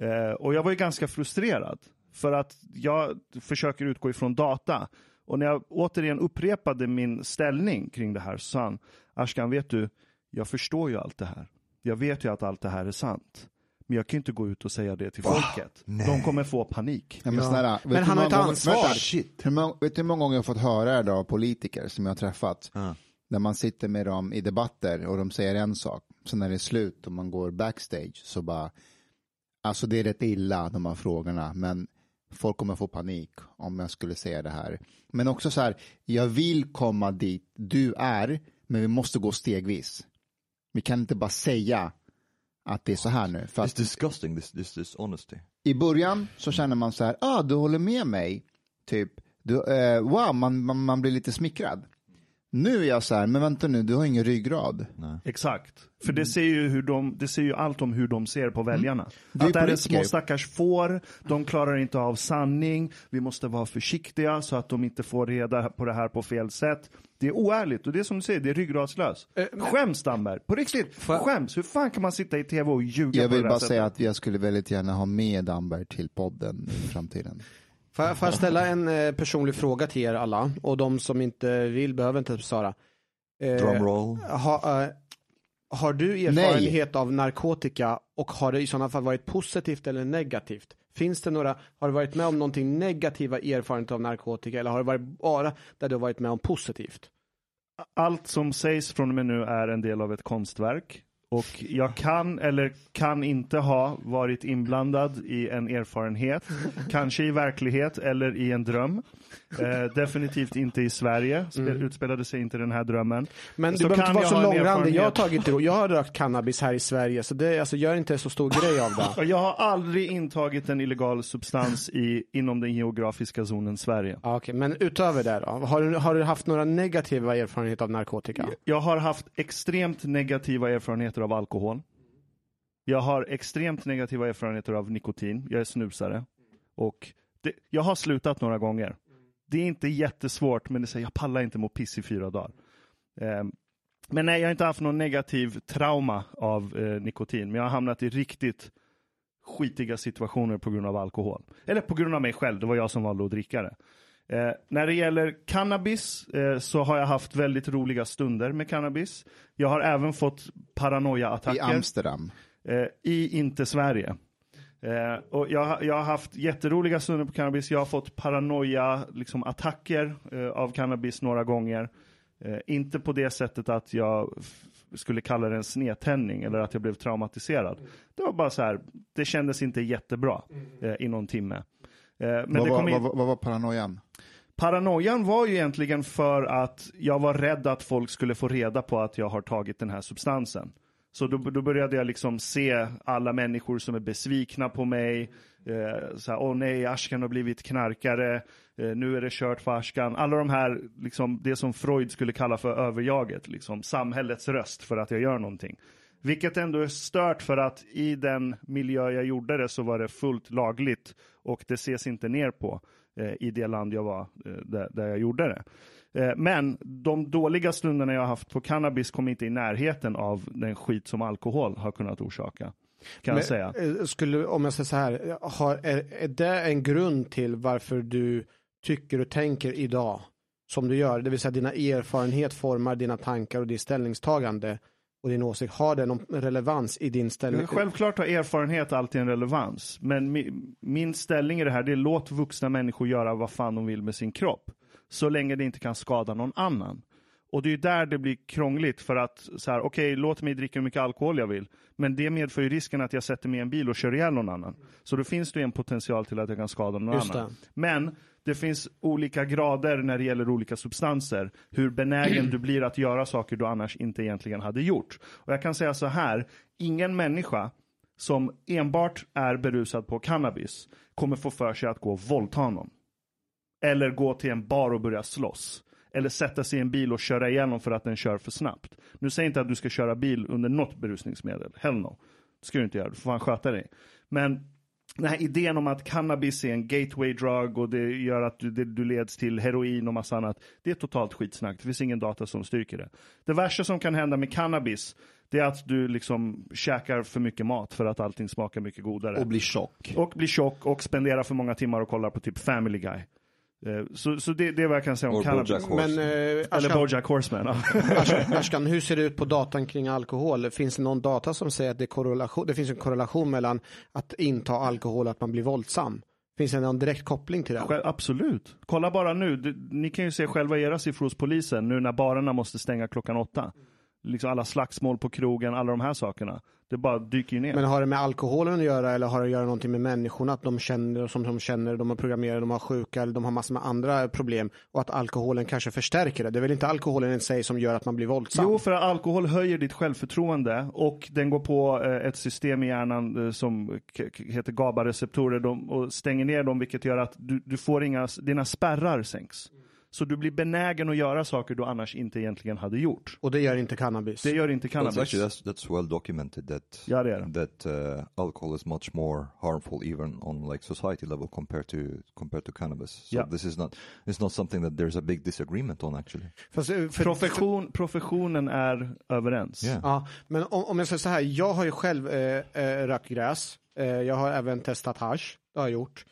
Eh, och jag var ju ganska frustrerad. För att jag försöker utgå ifrån data. Och när jag återigen upprepade min ställning kring det här så sa han, Ashkan vet du, jag förstår ju allt det här. Jag vet ju att allt det här är sant. Men jag kan ju inte gå ut och säga det till folket. De kommer få panik. Ja, men snälla, Men han har gånger- ansvar. Vänta, Shit. Hur många, vet du hur många gånger jag har fått höra det då av politiker som jag har träffat? Ja. När man sitter med dem i debatter och de säger en sak, så när det är slut och man går backstage så bara, alltså det är rätt illa de här frågorna, men folk kommer få panik om jag skulle säga det här. Men också så här, jag vill komma dit du är, men vi måste gå stegvis. Vi kan inte bara säga att det är så här nu. För It's disgusting, this, this, this honesty. i början så känner man så här, ah, du håller med mig, typ, du, eh, wow, man, man, man blir lite smickrad. Nu är jag så här, men vänta nu, du har ingen ryggrad. Exakt. För det säger ju, hur de, det säger ju allt om hur de ser på väljarna. Det är Att det här är små stackars får, de klarar inte av sanning, vi måste vara försiktiga så att de inte får reda på det här på fel sätt. Det är oärligt och det är som du säger, det är ryggradslöst. Skäms Damberg, på riktigt, skäms. Hur fan kan man sitta i tv och ljuga Jag på vill det här bara säga att jag skulle väldigt gärna ha med Damberg till podden i framtiden. Får jag, får jag ställa en eh, personlig fråga till er alla och de som inte vill behöver inte svara. Eh, Drumroll. ha, eh, har du erfarenhet av narkotika och har det i sådana fall varit positivt eller negativt? Finns det några, har du varit med om någonting negativa erfarenheter av narkotika eller har det varit bara där du har varit med om positivt? Allt som sägs från och med nu är en del av ett konstverk. Och jag kan eller kan inte ha varit inblandad i en erfarenhet. Kanske i verklighet eller i en dröm. Eh, definitivt inte i Sverige. Spe- Utspelade sig inte den här drömmen. Men du behöver inte vara så långrandig. Jag har tagit jag har rökt cannabis här i Sverige så det, alltså, gör inte så stor grej av det. Jag har aldrig intagit en illegal substans i, inom den geografiska zonen Sverige. Ja, okej. Men utöver det då? Har du, har du haft några negativa erfarenheter av narkotika? Jag har haft extremt negativa erfarenheter av alkohol. Jag har extremt negativa erfarenheter av nikotin. Jag är snusare. Och det, jag har slutat några gånger. Det är inte jättesvårt, men det säger jag pallar inte må piss i fyra dagar. Eh, men nej, jag har inte haft någon negativ trauma av eh, nikotin, men jag har hamnat i riktigt skitiga situationer på grund av alkohol. Eller på grund av mig själv, det var jag som valde att dricka det. Eh, när det gäller cannabis eh, så har jag haft väldigt roliga stunder med cannabis. Jag har även fått I paranoia-attacker Amsterdam. eh, i inte Sverige. Eh, och jag, har- jag har haft jätteroliga stunder på cannabis. Jag har fått paranoia, liksom attacker eh, av cannabis några gånger. Eh, inte på det sättet att jag skulle kalla det en snedtändning eller att jag blev traumatiserad. Det var bara så här, det kändes inte jättebra eh, i någon timme. Eh, men vad, det var, in... vad, vad var paranoian? Paranoian var ju egentligen för att jag var rädd att folk skulle få reda på att jag har tagit den här substansen. Så då, då började jag liksom se alla människor som är besvikna på mig. Eh, så åh nej, Ashkan har blivit knarkare. Eh, nu är det kört för Ashkan. Alla de här, liksom, det som Freud skulle kalla för överjaget. Liksom, samhällets röst för att jag gör någonting. Vilket ändå är stört för att i den miljö jag gjorde det så var det fullt lagligt och det ses inte ner på eh, i det land jag var eh, där, där jag gjorde det. Eh, men de dåliga stunderna jag har haft på cannabis kom inte i närheten av den skit som alkohol har kunnat orsaka. Kan jag säga. eh, Skulle, om jag säger så här, har, är, är det en grund till varför du tycker och tänker idag som du gör? Det vill säga dina erfarenhet formar dina tankar och ditt ställningstagande och din åsikt. Har det någon relevans i din ställning? Självklart har erfarenhet alltid en relevans. Men mi, min ställning i det här det är låt vuxna människor göra vad fan de vill med sin kropp. Så länge det inte kan skada någon annan. Och det är där det blir krångligt för att så här, okej, låt mig dricka hur mycket alkohol jag vill. Men det medför ju risken att jag sätter mig i en bil och kör ihjäl någon annan. Så då finns det en potential till att jag kan skada någon Just annan. det. Men det finns olika grader när det gäller olika substanser. Hur benägen du blir att göra saker du annars inte egentligen hade gjort. Och jag kan säga så här, ingen människa som enbart är berusad på cannabis kommer få för sig att gå och våldta honom. Eller gå till en bar och börja slåss. Eller sätta sig i en bil och köra igenom för att den kör för snabbt. Nu säger jag inte att du ska köra bil under något berusningsmedel. Hell no. Det ska du inte göra. Du får fan sköta dig. Men den här idén om att cannabis är en gateway drug och det gör att du, det, du leds till heroin och massa annat. Det är totalt skitsnack. Det finns ingen data som styrker det. Det värsta som kan hända med cannabis det är att du liksom käkar för mycket mat för att allting smakar mycket godare. Och blir tjock. Och blir tjock och spenderar för många timmar och kollar på typ Family Guy. Eh, Så, så det, det är vad jag kan säga om Or cannabis. Men eh, Eller Ashkan, Bojack Horseman. Ashkan, hur ser det ut på datan kring alkohol? Finns det någon data som säger att det, korrelation, det finns en korrelation mellan att inta alkohol och att man blir våldsam? Finns det någon direkt koppling till det? Själv- Absolut. Kolla bara nu. Ni kan ju se själva era siffror hos polisen nu när barerna måste stänga klockan åtta. Liksom alla slagsmål på krogen, alla de här sakerna. Det bara dyker ner. Men har det med alkoholen att göra eller har det att göra någonting med människorna? Att de känner som de känner, de är programmerade, de har sjuka eller de har massor med andra problem och att alkoholen kanske förstärker det. Det är väl inte alkoholen i sig som gör att man blir våldsam? Jo, för att alkohol höjer ditt självförtroende och den går på eh, ett system i hjärnan eh, som heter GABA-receptorer och stänger ner dem vilket gör att du, du får inga, dina spärrar sänks. Så du blir benägen att göra saker du annars inte egentligen hade gjort. Och det gör inte cannabis? Det gör inte Well, cannabis. actually, that's, that's well documented that Ja, det är det. that uh, alcohol is much more harmful even on like society level compared to compared to cannabis. So Yeah. this is not it's not something that there's a big disagreement on actually. Fast, eh, för, Profession, professionen är överens. Yeah. Ja, men om, om jag säger så här, jag har ju själv eh, eh, rökt gräs. Eh, jag har även testat hash, det har jag gjort.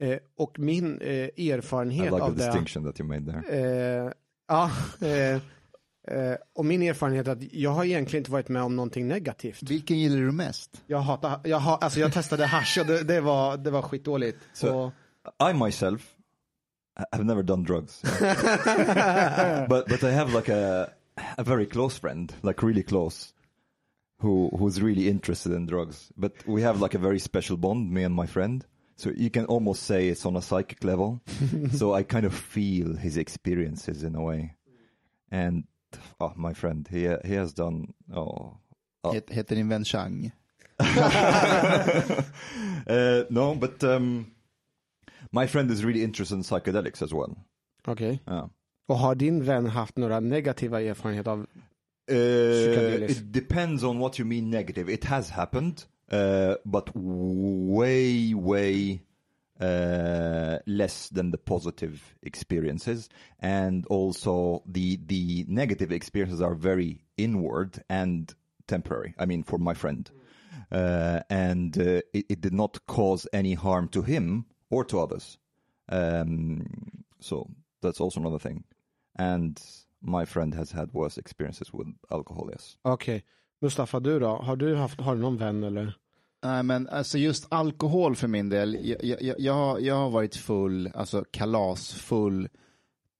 Eh, och min eh, I erfarenhet like av the det... distinction that you made there. Eh, ja, eh, eh, och min erfarenhet är att jag har egentligen inte varit med om någonting negativt. Vilken gillar du mest? Jag hatar, jag, ha, alltså jag testade hash och det, det, var, det var skitdåligt. Så- och, I myself have never done drugs, but but I have like a a very close friend, like really close, who who's really interested in drugs. But we have like a very special bond, me and my friend. So you can almost say it's on a psychic level. so I kind of feel his experiences in a way. And oh, my friend, he he has done oh. oh. Het, heter din vän Chang? uh, no, but um, my friend is really interested in psychedelics as well. Okej. Yeah. och har din vän haft några negativa erfarenheter av Uh, Psychedelics. it depends on what you mean negative. It has happened, uh, but way, way uh, less than the positive experiences. And also the the negative experiences are very inward and temporary. I mean, for my friend, uh, and uh, it, it did not cause any harm to him or to others. Um, so that's also another thing. And my friend has had worse experiences with alcohol. Yes. Okej. Mustafa, du då? Har du haft, har du någon vän eller? Nej, men alltså just alkohol för min del. Jag, jag, jag, har, jag har varit full, alltså kalasfull,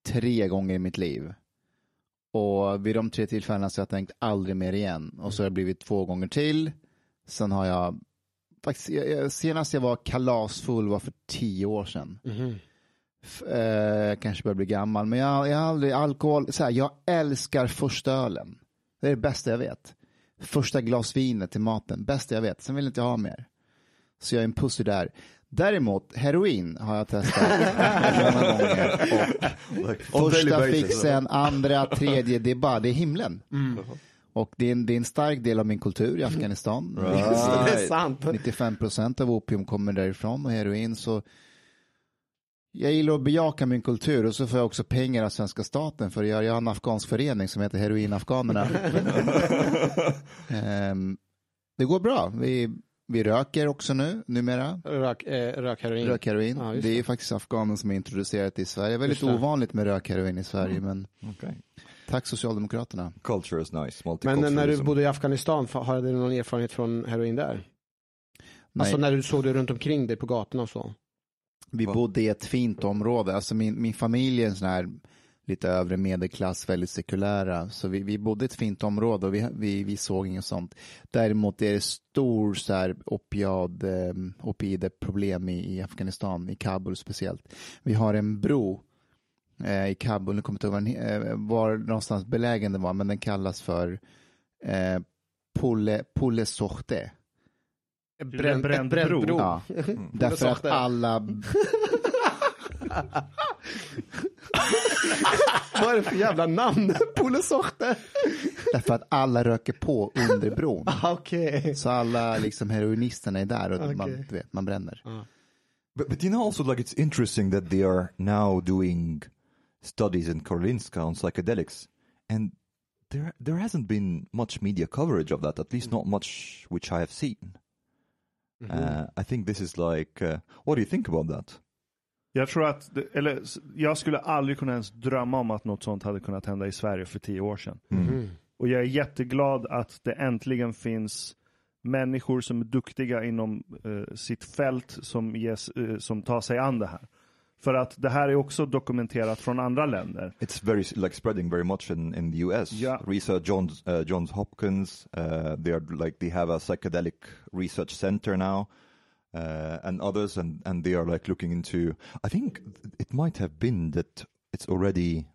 tre gånger i mitt liv. Och vid de tre tillfällena så har jag tänkt aldrig mer igen. Och så har det blivit två gånger till. Sen har jag, faktiskt, jag, senast jag var kalasfull var för tio år sedan. F- eh, kanske börjar bli gammal, men jag, jag har aldrig alkohol, så här, jag älskar första ölen. Det är det bästa jag vet. Första glas vinet till maten, bästa jag vet. Sen vill jag inte ha mer. Så jag är en pussy där. Däremot, heroin har jag testat många gånger. Och första fixen, andra, tredje, det är bara, det är himlen. Och det är, en, det är en stark del av min kultur i Afghanistan. Det är sant. 95 procent av opium kommer därifrån och heroin så jag gillar att bejaka min kultur och så får jag också pengar av svenska staten för jag, jag har en afghansk förening som heter Heroinafghanerna. Ehm, det går bra. Vi, vi röker också nu, numera. Rök, eh, rökheroin. Rökheroin. Ja, det är faktiskt afghanen som har introducerat det i Sverige. Väldigt ovanligt med rökheroin i Sverige, men Okay. tack Socialdemokraterna. Culture is nice. Men när du bodde i Afghanistan, har du någon erfarenhet från heroin där? Nej, Alltså när du såg det runt omkring dig på gatorna och så? Vi Va? bodde i ett fint område. Alltså min, min familj är en sån här lite övre medelklass, väldigt sekulära. Så vi, vi bodde i ett fint område och vi, vi, vi såg inget sånt. Däremot är det stor så här opiad, eh, opioidproblem i, i Afghanistan, i Kabul speciellt. Vi har en bro eh, i Kabul, nu kommer jag inte ihåg var, eh, var någonstans belägen den var, men den kallas för eh, Pule, Pule Sohte. Ett Till en bränd bro. Ja. Därför att alla, Vad är det för jävla namn? Pole sorte? därför att alla röker på under bron. Okej. Så alla liksom heroinisterna är där och man, Okej. du vet, man bränner. But, but you know, also like it's interesting that they are now doing studies in Karolinska on psychedelics, and there there hasn't been much media coverage of that. At least not much which I have seen. Uh, I think this is like, uh, what do you think about that? Jag tror att, det- eller jag skulle aldrig kunna ens drömma om att något sånt hade kunnat hända i Sverige för tio år sedan. Och jag är jätteglad att det äntligen finns människor som är duktiga inom eh, sitt fält som, ges, eh, som tar sig an det här. För att det här är också dokumenterat från andra länder. It's very like spreading very much in, in the U.S. Yeah. Research Johns uh, Johns Hopkins. Uh, they are like they have a psychedelic research center now, uh, and others, and and they are like looking into. I think it might have been that it's already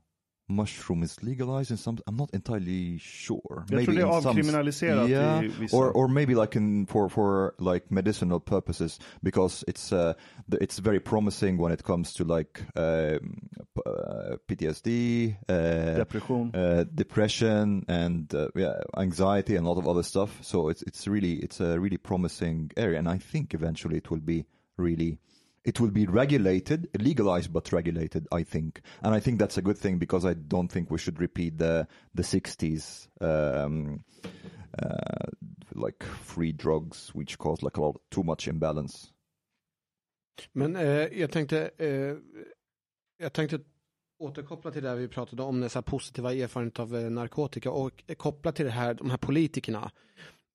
mushroom is legalized in some. I'm not entirely sure. Jag tror det är in some- avkriminaliserat yeah, i vissa. or or maybe like in for for like medicinal purposes because it's uh the, it's very promising when it comes to like um, uh, PTSD, uh, Depression. uh, depression, and uh, yeah, anxiety, and a lot of other stuff. So it's it's really it's a really promising area, and I think eventually it will be really. It will be regulated, legalized but regulated, I think, and I think that's a good thing because I don't think we should repeat the the '60s um, uh, like free drugs, which caused like a lot too much imbalance. Men eh, jag tänkte, eh, jag tänkte återkoppla till det här vi pratade om, dessa positiva erfarenhet av eh, narkotika och eh, koppla till det här, de här politikerna.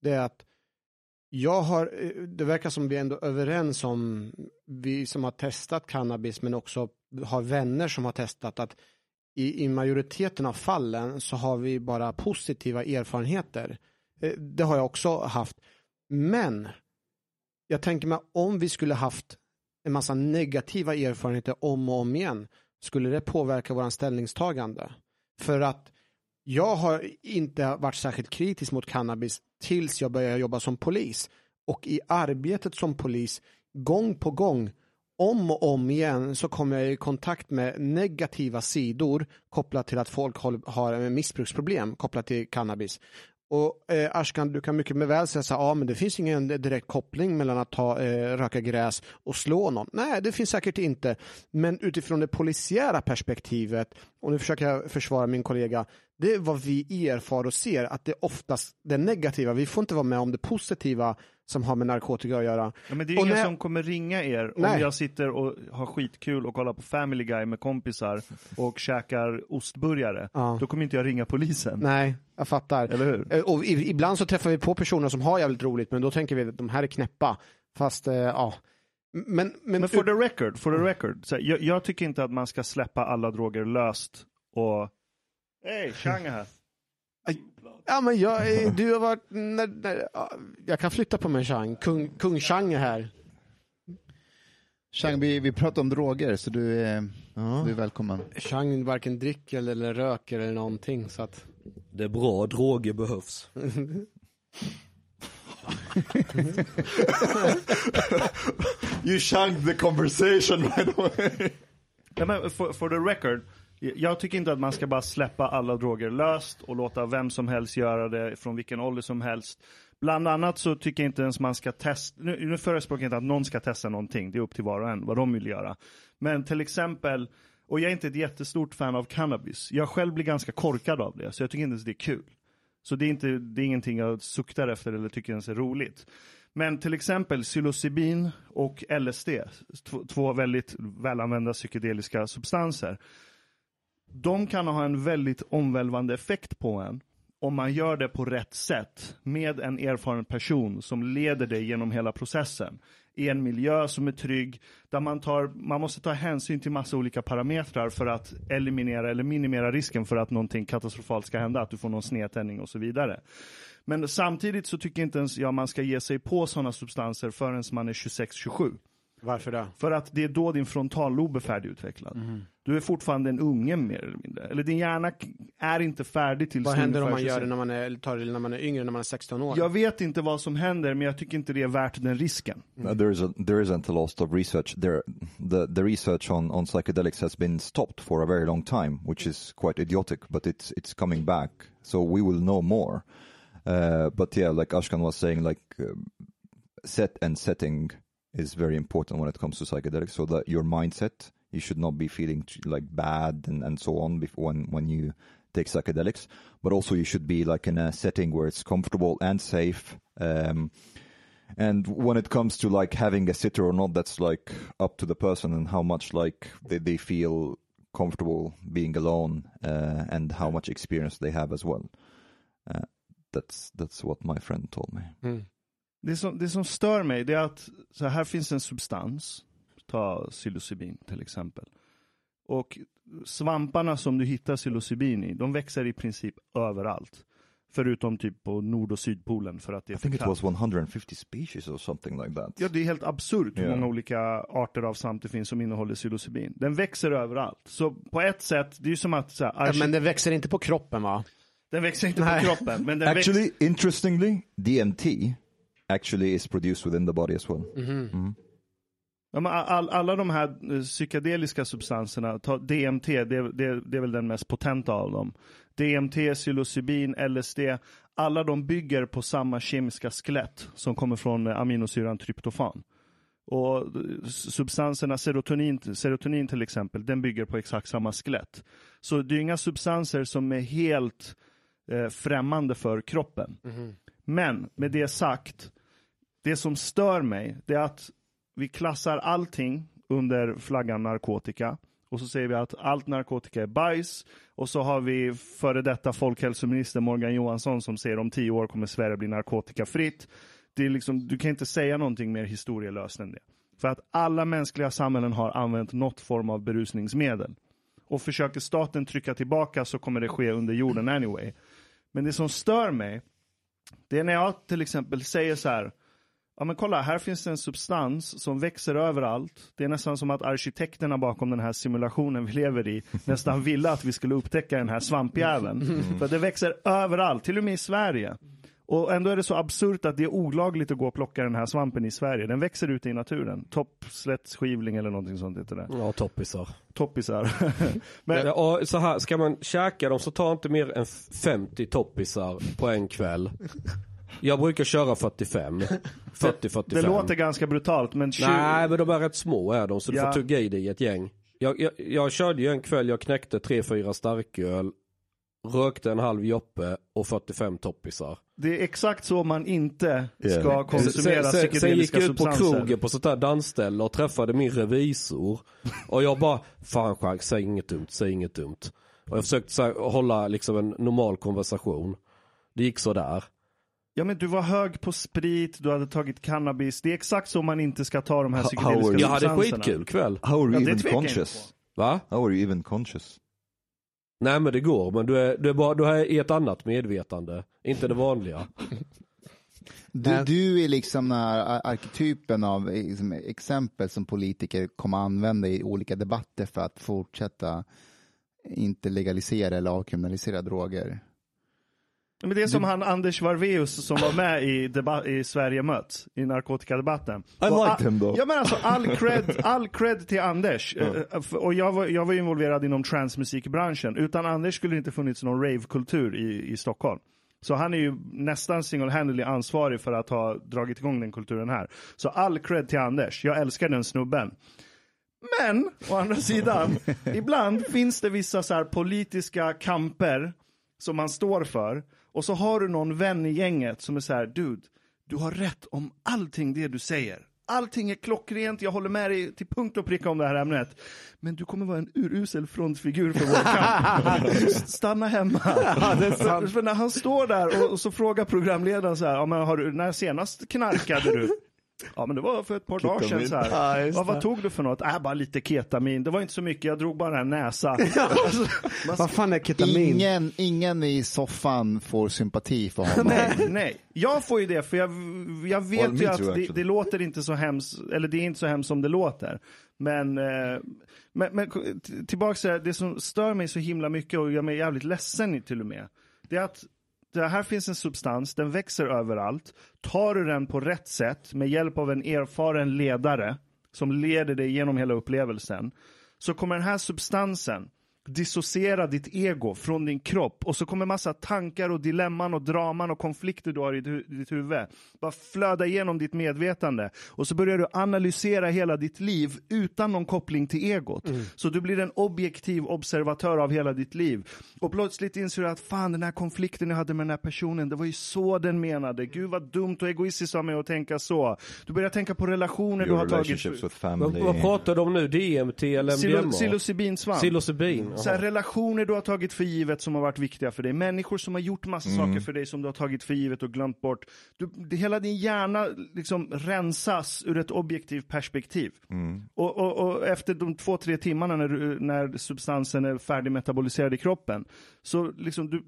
Det är att jag har, eh, det verkar som vi ändå är överens om, vi som har testat cannabis men också har vänner som har testat att i, i majoriteten av fallen så har vi bara positiva erfarenheter. Eh, det har jag också haft. Men jag tänker mig om vi skulle haft en massa negativa erfarenheter om och om igen, skulle det påverka våran ställningstagande? För att jag har inte varit särskilt kritisk mot cannabis tills jag började jobba som polis. Och i arbetet som polis, gång på gång, om och om igen så kommer jag i kontakt med negativa sidor kopplat till att folk har missbruksproblem kopplat till cannabis. Och eh, Ashkan, du kan mycket med väl säga så här, ja men det finns ingen direkt koppling mellan att ta, eh, röka gräs och slå någon. Nej, det finns säkert inte. Men utifrån det polisiära perspektivet, och nu försöker jag försvara min kollega, det är vad vi erfar och ser, att det är oftast det negativa. Vi får inte vara med om det positiva som har med narkotika att göra. Ja, men det är Och ingen när- som kommer ringa er om Nej. jag sitter och har skitkul och kollar på Family Guy med kompisar och käkar ostburgare. Ja. Då kommer inte jag ringa polisen. Nej, jag fattar. Eller hur? Eh, Och ibland så träffar vi på personer som har jävligt roligt, men då tänker vi att de här är knäppa. Fast, eh, ja. Men, men, Men for the record, for the record så jag, jag tycker inte att man ska släppa alla droger löst och Hej, Chang är här. Ja, men jag, du har varit, när, när, ja, jag kan flytta på mig Chang, kung, kung Chang är här. Chang, vi, vi pratar om droger, så du är, du är välkommen. Chang varken dricker eller, eller röker eller någonting, så att Det är bra, droger behövs. You shanked the conversation by the way. Nej, men for, for the record, jag tycker inte att man ska bara släppa alla droger löst och låta vem som helst göra det från vilken ålder som helst. Bland annat så tycker jag inte ens man ska testa, nu, nu förespråkar jag inte att någon ska testa någonting, det är upp till var och en vad de vill göra. Men till exempel, och jag är inte ett jättestort fan av cannabis, jag själv blir ganska korkad av det, så jag tycker inte ens det är kul. Så det är, inte, det är ingenting jag suktar efter eller tycker ens är roligt. Men till exempel psilocybin och LSD, två, två väldigt välanvända psykedeliska substanser. De kan ha en väldigt omvälvande effekt på en om man gör det på rätt sätt med en erfaren person som leder dig genom hela processen. I en miljö som är trygg, där man, tar, man måste ta hänsyn till massa olika parametrar för att eliminera eller minimera risken för att någonting katastrofalt ska hända, att du får någon snedtändning och så vidare. Men samtidigt så tycker inte ens jag man ska ge sig på sådana substanser förrän man är 26-27. Varför det? För att det är då din frontallob är färdigutvecklad. Mhm. Du är fortfarande en unge mer eller mindre. Eller din hjärna är inte färdig till Vad händer om man gör 26. det när man är, tar det när man är yngre, när man är 16 år? Jag vet inte vad som händer, men jag tycker inte det är värt den risken. Uh, there is a there isn't a lot of research there. The the research on on psychedelics has been stopped for a very long time, which is quite idiotic. But it's it's coming back, so we will know more. Uh, but yeah, like Ashkan was saying, like um, set and setting is very important when it comes to psychedelics. So that your mindset, you should not be feeling like bad and and so on before when when you take psychedelics, but also you should be like in a setting where it's comfortable and safe. Um, and when it comes to like having a sitter or not, that's like up to the person and how much like they, they feel comfortable being alone uh, and how much experience they have as well. Uh, that's that's what my friend told me. Mm. Det som, det som stör mig det är att så här finns en substans, ta psilocybin till exempel. Och svamparna som du hittar psilocybin i, de växer i princip överallt. Förutom typ på nord och sydpolen för att det är I think it was 150 species or something like that. Ja, det är helt absurt hur Ja. många olika arter av svamp det finns som innehåller psilocybin. Den växer överallt. Så på ett sätt, det är ju som att så här, Ja, Men det växer inte på kroppen va? den växer inte Nej. på kroppen. Men den Actually, interestingly, DMT actually is produced within the body as well. Ja, men all, alla de här eh, psykedeliska substanserna, ta DMT, det, det, det är väl den mest potenta av dem. DMT, psilocybin, LSD, alla de bygger på samma kemiska skelett som kommer från eh, aminosyran tryptofan. Och eh, substanserna, serotonin, serotonin till exempel, den bygger på exakt samma skelett. Så det är inga substanser som är helt eh, främmande för kroppen. Men med det sagt, det som stör mig, det är att vi klassar allting under flaggan narkotika. Och så säger vi att allt narkotika är bajs. Och så har vi före detta folkhälsominister Morgan Johansson som säger om tio år kommer Sverige bli narkotikafritt. Det är liksom, du kan inte säga någonting mer historielöst än det. För att alla mänskliga samhällen har använt något form av berusningsmedel. Och försöker staten trycka tillbaka så kommer det ske under jorden anyway. Men det som stör mig, det är när jag till exempel säger så här, ja men kolla, här finns det en substans som växer överallt. Det är nästan som att arkitekterna bakom den här simulationen vi lever i nästan ville att vi skulle upptäcka den här svampjäveln. För det växer överallt, till och med i Sverige. Och ändå är det så absurt att det är olagligt att gå och plocka den här svampen i Sverige. Den växer ute i naturen. Toppslättskivling eller någonting sånt heter det. Ja, toppisar. Toppisar. men, och så här, ska man käka dem så ta inte mer än 50 toppisar på en kväll. Jag brukar köra 45. 40-45. det låter ganska brutalt men 20... Nej men de är rätt små är de så du Ja. får tugga i dig ett gäng. Jag, jag, jag körde ju en kväll, jag knäckte 3-4 starköl, rökte en halv joppe och 45 toppisar. Det är exakt så man inte Ja. ska konsumera sen, sen, sen gick jag ut på krogen på sånt där dansställe och träffade min revisor. Och jag bara, fan Frank, säg inget dumt, säg inget dumt. Och jag försökte här, hålla liksom en normal konversation. Det gick så där. Ja men du var hög på sprit, du hade tagit cannabis. Det är exakt så man inte ska ta de här psykedeliska are Jag hade substanserna. skitkul kväll. How are Ja, you det even conscious? Va? How are you even conscious? Nej men det går, men du är, du är, bara, du är i ett annat medvetande. Inte det vanliga. Du, du är liksom den här ar- arketypen av liksom, exempel som politiker kommer använda i olika debatter för att fortsätta inte legalisera eller avkriminalisera droger. Men det är som han Anders Varveus som var med i, i Sverige möts, i narkotikadebatten. I liked him though. Ja men alltså all cred, all cred till Anders. Eh, eh, Och jag var, jag var involverad inom transmusikbranschen. Utan Anders skulle det inte funnits någon ravekultur i, i Stockholm. Så han är ju nästan single-handedly ansvarig för att ha dragit igång den kulturen här. Så all cred till Anders. Jag älskar den snubben. Men, å andra sidan, ibland finns det vissa så här politiska kamper som man står för. Och så har du någon vän i gänget som är så här, dude, du har rätt om allting det du säger. Allting är klockrent, jag håller med dig till punkt och pricka om det här ämnet. Men du kommer vara en urusel frontfigur för vår kamp. Stanna hemma. för, för när han står där och, och så frågar programledaren så här, ja, men har du, när senast knarkade du? Ja men det var för ett par dagar sedan så här. Ja, Ja, vad tog du för något? Äh, bara lite ketamin. Det var inte så mycket, jag drog bara en näsa. alltså, Vad fan är ketamin? Ingen, ingen i soffan får sympati för honom. nej, nej. Jag får ju det för jag, jag vet ju att det, det låter inte så hemskt, eller det är inte så hemskt som det låter. Men, eh, men, men t- tillbaks till det, det som stör mig så himla mycket och gör mig jävligt ledsen till och med. Det är att det eh, här finns en substans, den växer överallt. Tar du den på rätt sätt med hjälp av en erfaren ledare som leder dig genom hela upplevelsen så kommer den här substansen dissociera ditt ego från din kropp och så kommer massa tankar och dilemman och draman och konflikter du har i du- ditt huvud bara flöda igenom ditt medvetande och så börjar du analysera hela ditt liv utan någon koppling till egot. Så du blir en objektiv observatör av hela ditt liv och plötsligt inser du att fan den här konflikten jag hade med den här personen, det var ju så den menade. Gud vad dumt och egoistiskt av mig att tänka så. Du börjar tänka på relationer du Your har tagit. with Vad, family. vad pratar du om nu? DMT eller MDMA? Psilocybinsvamp. Psilocybin? Så här, relationer du har tagit för givet som har varit viktiga för dig. Människor som har gjort massa saker för dig som du har tagit för givet och glömt bort. Du, det, hela din hjärna liksom rensas ur ett objektivt perspektiv. Och, och, och efter de två, tre timmarna när, du, när substansen är färdigmetaboliserad i kroppen, så liksom du,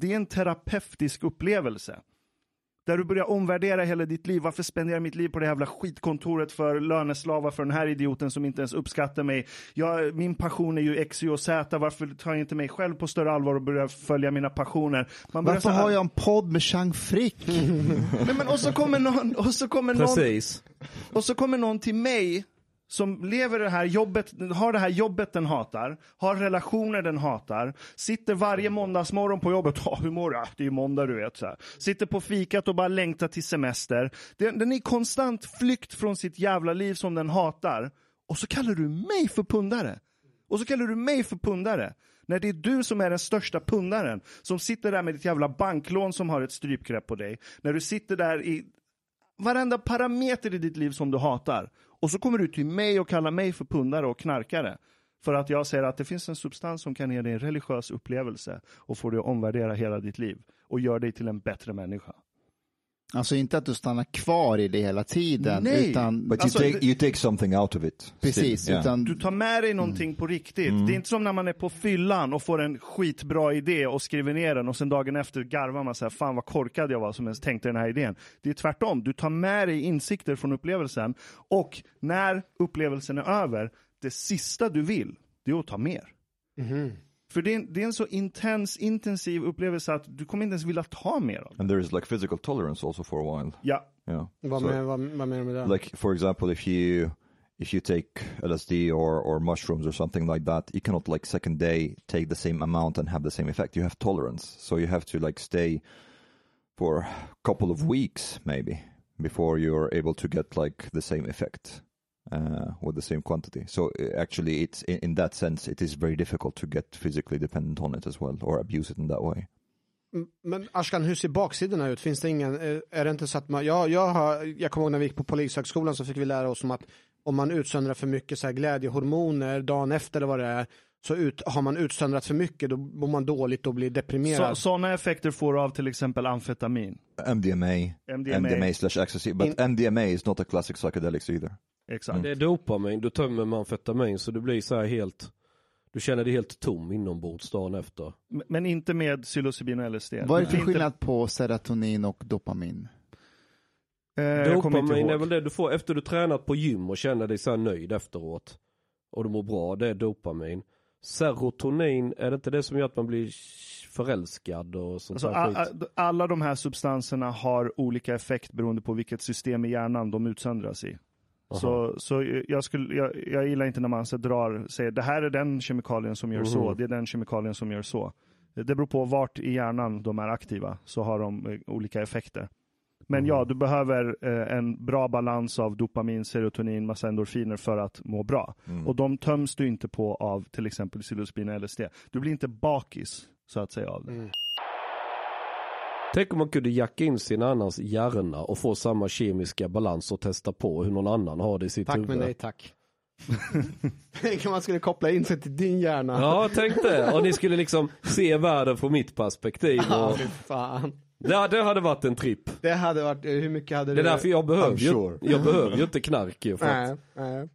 det är en terapeutisk upplevelse. Där du börjar omvärdera hela ditt liv. Varför spenderar jag mitt liv på det jävla skitkontoret för löneslavar för den här idioten som inte ens uppskattar mig? Jag, min passion är ju X, Y och Z. Varför tar jag inte mig själv på större allvar och börjar följa mina passioner? Man Varför här- har jag en podd med Chang Frick? Nej, men och så kommer någon, och så kommer någon, och så kommer någon till mig som lever det här jobbet, har det här jobbet den hatar, har relationer den hatar, sitter varje måndagsmorgon på jobbet, "Ja, hur mår du? Det är ju måndag du vet. Så här. Sitter på fikat och bara längtar till semester. Den, den är i konstant flykt från sitt jävla liv som den hatar. Och så kallar du mig för pundare. Och så kallar du mig för pundare. När det är du som är den största pundaren, som sitter där med ditt jävla banklån som har ett strypgrepp på dig. När du sitter där i varenda parameter i ditt liv som du hatar. Och så kommer du till mig och kallar mig för pundare och knarkare. För att jag säger att det finns en substans som kan ge dig en religiös upplevelse och får dig att omvärdera hela ditt liv och gör dig till en bättre människa. Alltså inte att du stannar kvar i det hela tiden, Nej. utan But you, Alltså, take, you take something out of it. precis, yeah. utan Du tar med dig någonting på riktigt. Det är inte som när man är på fyllan och får en skitbra idé och skriver ner den och sen dagen efter garvar man så här, fan vad korkad jag var som ens tänkte den här idén. Det är tvärtom, du tar med dig insikter från upplevelsen och när upplevelsen är över, det sista du vill, det är att ta mer. För det är, en, det är en så intens, intensiv upplevelse att du kommer inte ens vilja ta mer av det. And there is like physical tolerance also for a while. Ja, Yeah. Vad, So- med, vad, vad menar du med det? like for example if you if you take lsd or or mushrooms or something like that you cannot like second day take the same amount and have the same effect you have tolerance so you have to like stay for a couple of weeks maybe before you're able to get like the same effect uh, with the same quantity so uh, actually it's in, in that sense it is very difficult to get physically dependent on it as well or abuse it in that way Men Ashkan, hur ser baksidorna ut? Finns det ingen, eh, är det inte så att man, jag, jag, har, jag kommer ihåg när vi gick på polishögskolan så fick vi lära oss om att om man utsöndrar för mycket så här glädjehormoner dagen efter eller vad det är, så ut, har man utsöndrat för mycket då mår man dåligt och blir deprimerad. så, sådana effekter får du av till exempel amfetamin. mdma MDMA. mdma slash ecstasy but mdma is not a classic psychedelics either Exakt. Det är dopamin, du tömmer med amfetamin så du blir så här helt, du känner dig helt tom inombords dagen efter. Men inte med psilocybin och LSD. vad är det för skillnad på serotonin och dopamin? Eh, Dopamin är väl det du får efter du tränat på gym och känner dig så här nöjd efteråt. Och du mår bra, det är dopamin. Serotonin, är det inte det som gör att man blir förälskad och sånt Alltså, skit? alla de här substanserna har olika effekt beroende på vilket system i hjärnan de utsöndras i. Så, så jag, skulle, jag, jag gillar inte när man så drar, säger det här är den kemikalien som gör så, Mhm. det är den kemikalien som gör så. Det beror på vart i hjärnan de är aktiva, så har de eh, olika effekter. Men ja, du behöver eh, en bra balans av dopamin, serotonin, massa endorfiner för att må bra. Och de töms du inte på av till exempel psilocybin och LSD. Du blir inte bakis, så att säga, av det. Tänk om man kunde jacka in sin annans hjärna och få samma kemiska balans och testa på hur någon annan har det i sitt Tack huvud. men nej tack. Tänk om man skulle koppla in sig till din hjärna. Ja, tänk det. Och ni skulle liksom se världen från mitt perspektiv. Ja, Och... fy fan. Det, det hade varit en tripp. Det hade varit, hur mycket hade Det är du? därför jag behöver, ju, sure. jag behöver ju inte knark ju, för att Nej, nej.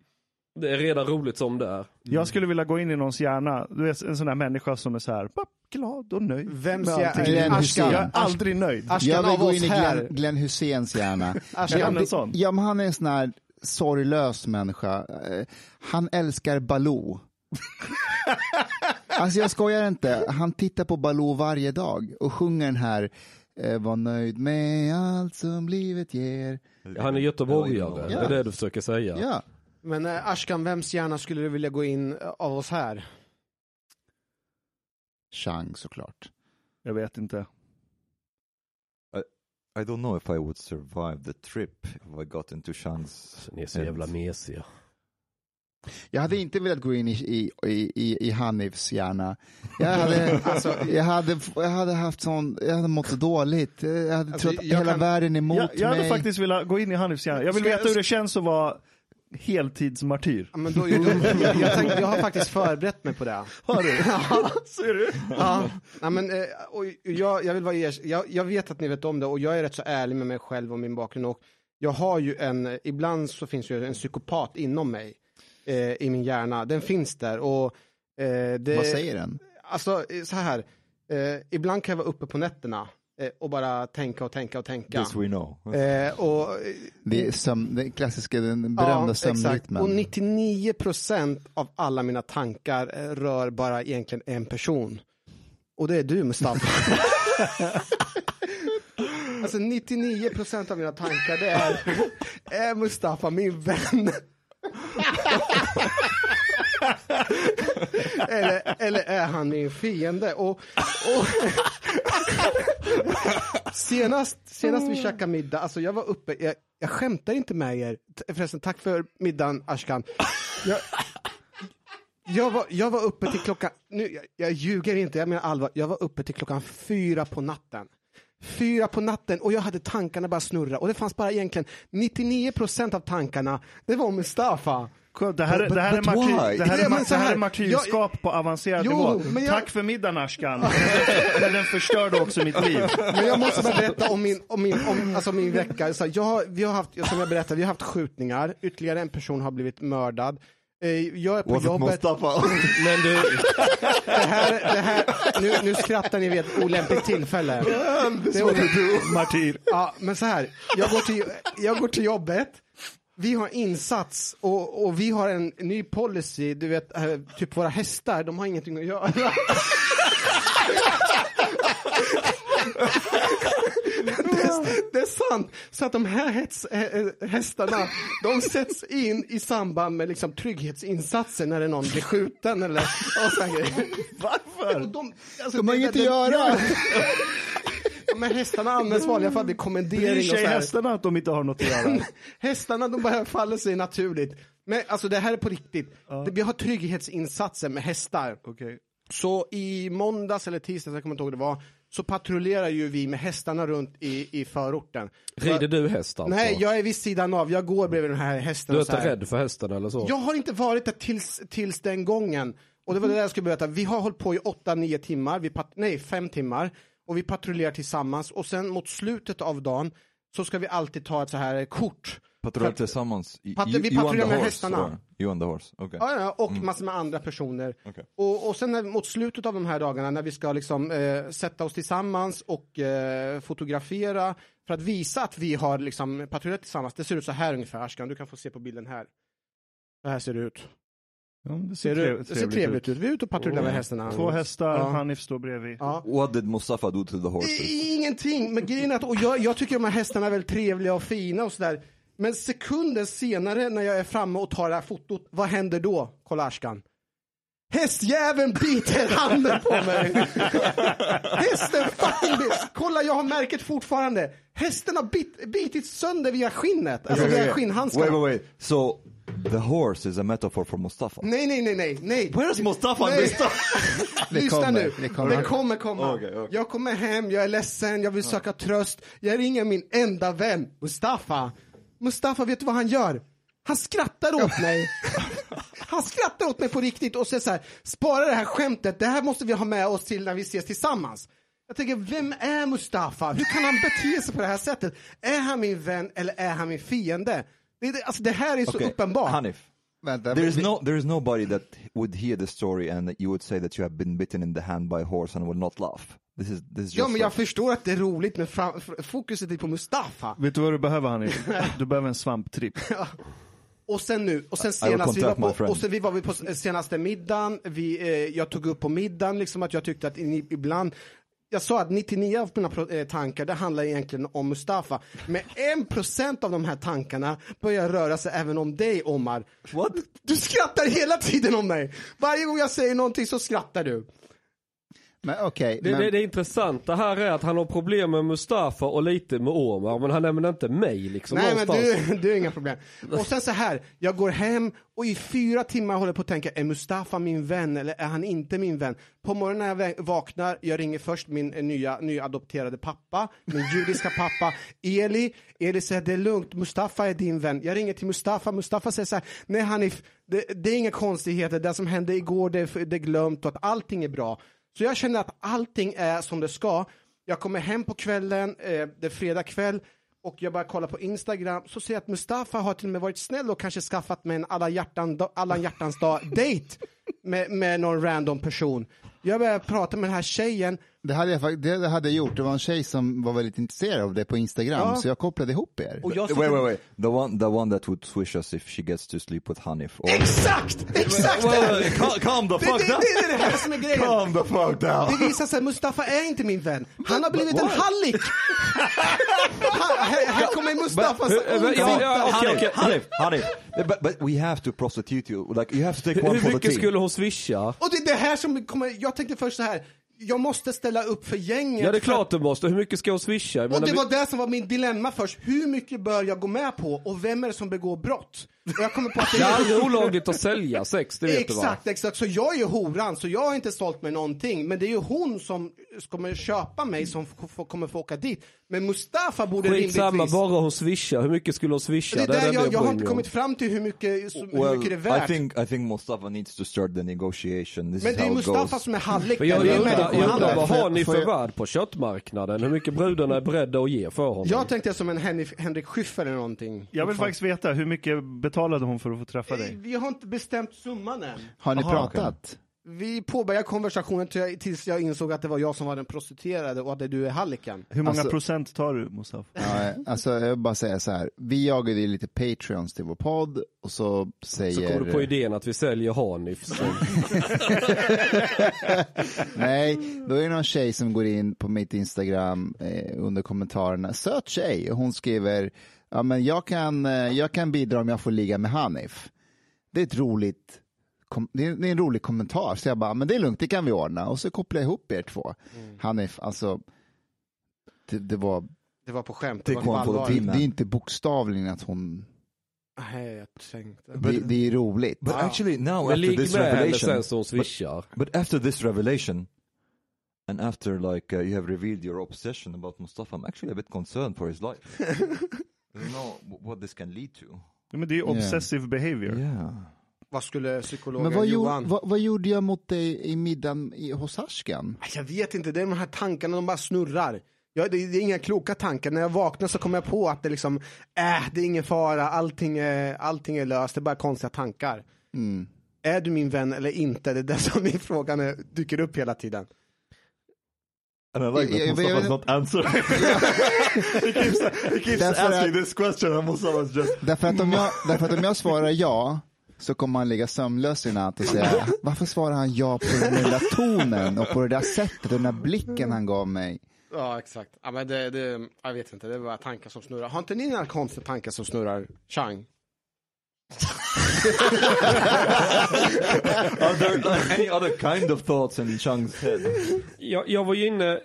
Det är redan roligt som det är. Jag skulle vilja gå in i någons hjärna, du vet en sån där människa som är så här glad och nöjd. Vems med allting. Glenn. Hussein. Jag är aldrig nöjd. Ashkan Jag vill gå in i. Glenn, Glenn Husseins hjärna. Ashkan, Är han det- en sån? Ja, men han är en sån här sorglös människa. Eh, Han älskar Baloo. alltså jag skojar inte. Han tittar på Baloo varje dag och sjunger den här eh, Var nöjd med allt som livet ger. Han är göteborgare, det Ja. är det du försöker säga. Ja. Men eh, Ashkan, vems hjärna skulle du vilja gå in eh, av oss här? Chang såklart. Jag vet inte. I don't know if I would survive the trip if I got into Chang's Ni är så jävla mesiga. Jag hade inte velat gå in i, i, i, i, i Hanifs hjärna. Jag hade, alltså, jag, hade, jag hade haft sån, jag hade mått så dåligt. Jag hade Alltså, trott att jag hela kan- världen är emot Jag, jag hade mig. faktiskt velat gå in i Hanifs hjärna. Jag vill Ska jag- veta hur det känns att vara heltidsmartyr. Ja, men då, jag, jag, jag, tänkte, jag har faktiskt förberett mig på det. Har du? Ser du? Ja, nej, men, eh, och jag, jag vill vara ers- jag, jag vet att ni vet om det och jag är rätt så ärlig med mig själv och min bakgrund och jag har ju en, ibland så finns ju en psykopat inom mig eh, i min hjärna, den finns där och eh, det, Vad säger den? Alltså eh, så här, eh, ibland kan jag vara uppe på nätterna eh, och bara tänka och tänka och tänka. This we know. Eh, och, eh, Det är sömn, den klassiska, den berömda exakt. sömnrytmen. Och 99% av alla mina tankar eh, rör bara egentligen en person. Och det är du Mustafa. alltså 99% av mina tankar det är, är Mustafa min vän. eller, eller är han min fiende? Och, och senast, senast vi käkade middag, alltså jag var uppe, jag, jag skämtar inte med er, förresten tack för middagen Ashkan. Jag, jag, var, jag var uppe till klockan, nu, jag, jag ljuger inte, jag menar allvar, jag var uppe till klockan fyra på natten. Fyra på natten och jag hade tankarna bara snurra och det fanns bara egentligen 99 procent av tankarna, det var Mustafa. Det här, är- But- det här, är, but martyr, det här, Ja, är, ma- det här är martyrskap på avancerad Jo, nivå. jag- Tack för middagen Ashkan. Men den förstörde också mitt liv. Men jag måste berätta om min, om min, om, alltså min vecka. Så jag, vi har haft, som jag berättade, vi har haft skjutningar, ytterligare en person har blivit mördad. Eh, Jag är på Was jobbet. Men du, Det här, det här, nu, nu skrattar ni vid ett olämpligt tillfälle. Det är, Martyr. ja, men så här, jag går, till, jag går till jobbet, vi har insats och, och vi har en ny policy, du vet, eh, typ våra hästar, de har ingenting att göra. Det är, det är sant, så att de här hets, eh, hästarna, de sätts in i samband med liksom, trygghetsinsatser när det är någon blir skjuten eller och. Varför? De, alltså, De har det- inget det- att göra. Här hästarna används vanliga fall vid kommendering Bryr sig hästarna att de inte har något att göra? Hästarna de bara faller sig naturligt. Men alltså det här är på riktigt. Det, vi har trygghetsinsatser med hästar. Okej. Så i måndags eller tisdags, jag kommer inte ihåg det var, så patrullerar ju vi med hästarna runt i, i förorten. rider du häst alltså? Nej, jag är vid sidan av, jag går bredvid den här hästen. Du är inte rädd för hästen eller så? Jag har inte varit där tills, tills den gången. Och det var det där jag skulle berätta. Vi har hållit på i 8-9 timmar, vi pat- nej 5 timmar. Och vi patrullerar tillsammans och sen mot slutet av dagen så ska vi alltid ta ett så här kort. Patrullerar tillsammans? Y- Pat- vi patrullerar med horse, hästarna. You on the horse, okay. Ja, ja, och massor med andra personer. Okej. Och, och sen när, mot slutet av de här dagarna när vi ska liksom, eh, sätta oss tillsammans och eh, fotografera för att visa att vi har liksom, patrullerat tillsammans. Det ser ut så här ungefär, Ashkan. Du kan få se på bilden här. Så här ser det ut. Ja, det Ser ser, du, trev- det ser trevligt ut. Vi är ute och patrullerar med hästarna. Två hästar, Ja. Hanif står bredvid. Ja. What did Mustafa do to the horses? I- Ingenting, men grejen är att, och jag, jag tycker de här hästarna är väldigt trevliga och fina och sådär. Men sekunden senare när jag är framme och tar det här fotot, vad händer då, Kolla Ashkan? Hästjäveln biter handen på mig! Hästen fucking bit. Kolla jag har märket fortfarande. Hästen har bit, bitit sönder via skinnet, alltså Okay, via okay. skinnhandskarna. Wait, wait, wait. So, the horse is a metaphor for Mustafa? Nej, nej, nej, nej, nej. Where's Mustafa? Nej. Det Lyssna kommer, nu, det kommer. det kommer komma. Okej, okej. Jag kommer hem, jag är ledsen, jag vill söka tröst. Jag ringer min enda vän, Mustafa. Mustafa, vet du vad han gör? Han skrattar åt mig. Han skrattar åt mig på riktigt och säger så här, spara det här skämtet, det här måste vi ha med oss till när vi ses tillsammans. Jag tänker, vem är Mustafa? Hur kan han bete sig på det här sättet? Är han min vän eller är han min fiende? Det, det, alltså, det här är så Okay, uppenbart. Hanif, Vänta, there is no there is nobody that would hear the story and that you would say that you have been bitten in the hand by a horse and would not laugh. This is this is Ja, men jag like- förstår att det är roligt, men fram, fokuset är på Mustafa. Vet du vad du behöver Hanif? Du behöver en svamptripp. Och sen nu, och sen senast vi var på, och sen vi var på senaste middagen, vi, eh, jag tog upp på middagen liksom att jag tyckte att i- ibland jag sa att 99 av mina eh, tankar det handlar egentligen om Mustafa. Men 1% av de här tankarna börjar röra sig även om dig Omar. What? Du skrattar hela tiden om mig! Varje gång jag säger någonting så skrattar du. Men okej, Det, men, det, det intressanta här är att han har problem med Mustafa och lite med Omar, men han nämner inte mig liksom Nej men någonstans. du, du har inga problem. Och sen så här, jag går hem och i fyra timmar håller på att tänka, är Mustafa min vän eller är han inte min vän? På morgonen när jag vaknar, jag ringer först min eh, nya, nya adopterade pappa, min judiska pappa, Eli. Eli säger det är lugnt, Mustafa är din vän. Jag ringer till Mustafa, Mustafa säger så här, nej Hanif, det, det är inga konstigheter, det som hände igår det, är- det är glömt och att allting är bra. Så jag känner att allting är som det ska. Jag kommer hem på kvällen, eh, det är fredag kväll, och jag bara kollar på Instagram så ser jag att Mustafa har till och med varit snäll och kanske skaffat mig en alla, hjärtan, alla hjärtans dag date med, med någon random person. Jag börjar prata med den här tjejen, det, hade jag, det hade jag gjort. Det var en tjej som var väldigt intresserad av det på Instagram, Ja. så jag kopplade ihop er. och jag Wait, wait, wait. The one, the one that would swish us if she gets to sleep with Hanif. Or... Exakt! Exakt! Det, wait, calm, the det, fuck det, down. det är det här som är grejen. Calm the fuck down. Det visar sig Mustafa är inte min vän. Han har blivit en hallick! Han- här, kommer Mustafas Hur- hur- okej, okej. Hanif, Hanif, but, but we have to prostitute you. Like you have to take Hur, one hur for the mycket team. skulle hon swisha? Och det är det här som kommer, jag tänkte först så här. Jag måste ställa upp för gänget. Ja det är klart du måste, hur mycket ska hon swisha? Jag Och menar, det vi- var det som var min dilemma först. Hur mycket bör jag gå med på och vem är det som begår brott? Och jag kommer på att det Det är är aldrig olagligt att sälja sex, det vet du va? Exakt, exakt. Så jag är ju horan, så jag har inte sålt mig någonting. Men det är ju hon som kommer köpa mig som kommer få åka dit. Men Mustafa borde Skitsamma, rimligtvis... bara hon swishar. Hur mycket skulle hon swisha? Det är det där enda jag, jag har inte kommit fram till hur mycket, hur Well, mycket det är I värt. think I think Mustafa needs to start the negotiation. This Men is det är Mustafa goes. som är hallick. Men jag, det jag, är undrar, jag undrar vad har ni för värd på köttmarknaden? Hur mycket brudarna är beredda att ge för honom? Jag tänkte som en Henrik, Henrik Schyffert eller någonting. Jag vill faktiskt veta, hur mycket betalade hon för att få träffa dig? Vi har inte bestämt summan än. Har ni Aha, pratat? Vi påbörjade konversationen till jag- tills jag insåg att det var jag som var den prostituerade och att du är halliken. Hur många Alltså- procent tar du, Mustafa? Ja, alltså jag vill bara säga så här, vi jagade ju lite Patreons till vår podd och så säger... Så kommer du på idén att vi säljer Hanif. Nej, då är det någon tjej som går in på mitt Instagram eh, under kommentarerna, söt tjej, och hon skriver, ja men jag kan, eh, jag kan bidra om jag får ligga med Hanif. Det är ett roligt, det, är, det en rolig kommentar, så jag bara, men det är lugnt, det kan vi ordna. Och så kopplar jag ihop er två. Hanif, alltså, det, det var, Det var på skämt, det Take var på det, det är inte bokstavligen att hon, Nej, jag tänkte. det, det är roligt. But actually now Men after this revelation, sen swishar. but after this revelation, and after like uh, you have revealed your obsession about Mustafa, I'm actually a bit concerned for his life. I don't know wh- what this can lead to. Ja, Men det är obsessive behavior. Yeah. Vad skulle psykologen Men vad, Johan? gjorde, vad, vad gjorde jag mot dig i middagen i, hos Harskan? Jag vet inte, det är de här tankarna, de bara snurrar. Jag, det, det är inga kloka tankar. När jag vaknar så kommer jag på att det liksom, äh, det är ingen fara, allting är, allting är löst, det är bara konstiga tankar. Mm. Är du min vän eller inte? Det är det som min frågan är, dyker upp hela tiden. And I like that Yeah, Mustafa's not answering. he keeps, he keeps Därför asking att- this question and Mustafa's just... Därför att, om jag, därför att om jag svarar ja, så kommer han ligga sömnlös i natt och säga, varför svarar han ja på den där tonen och på det där sättet och den där blicken han gav mig? Ja, exakt. Ja, men det, det, jag vet inte, det är bara tankar som snurrar. Har inte ni några konstiga tankar som snurrar? Chang? Are there any other kind of thoughts in Chang's head? Jag, jag var ju inne,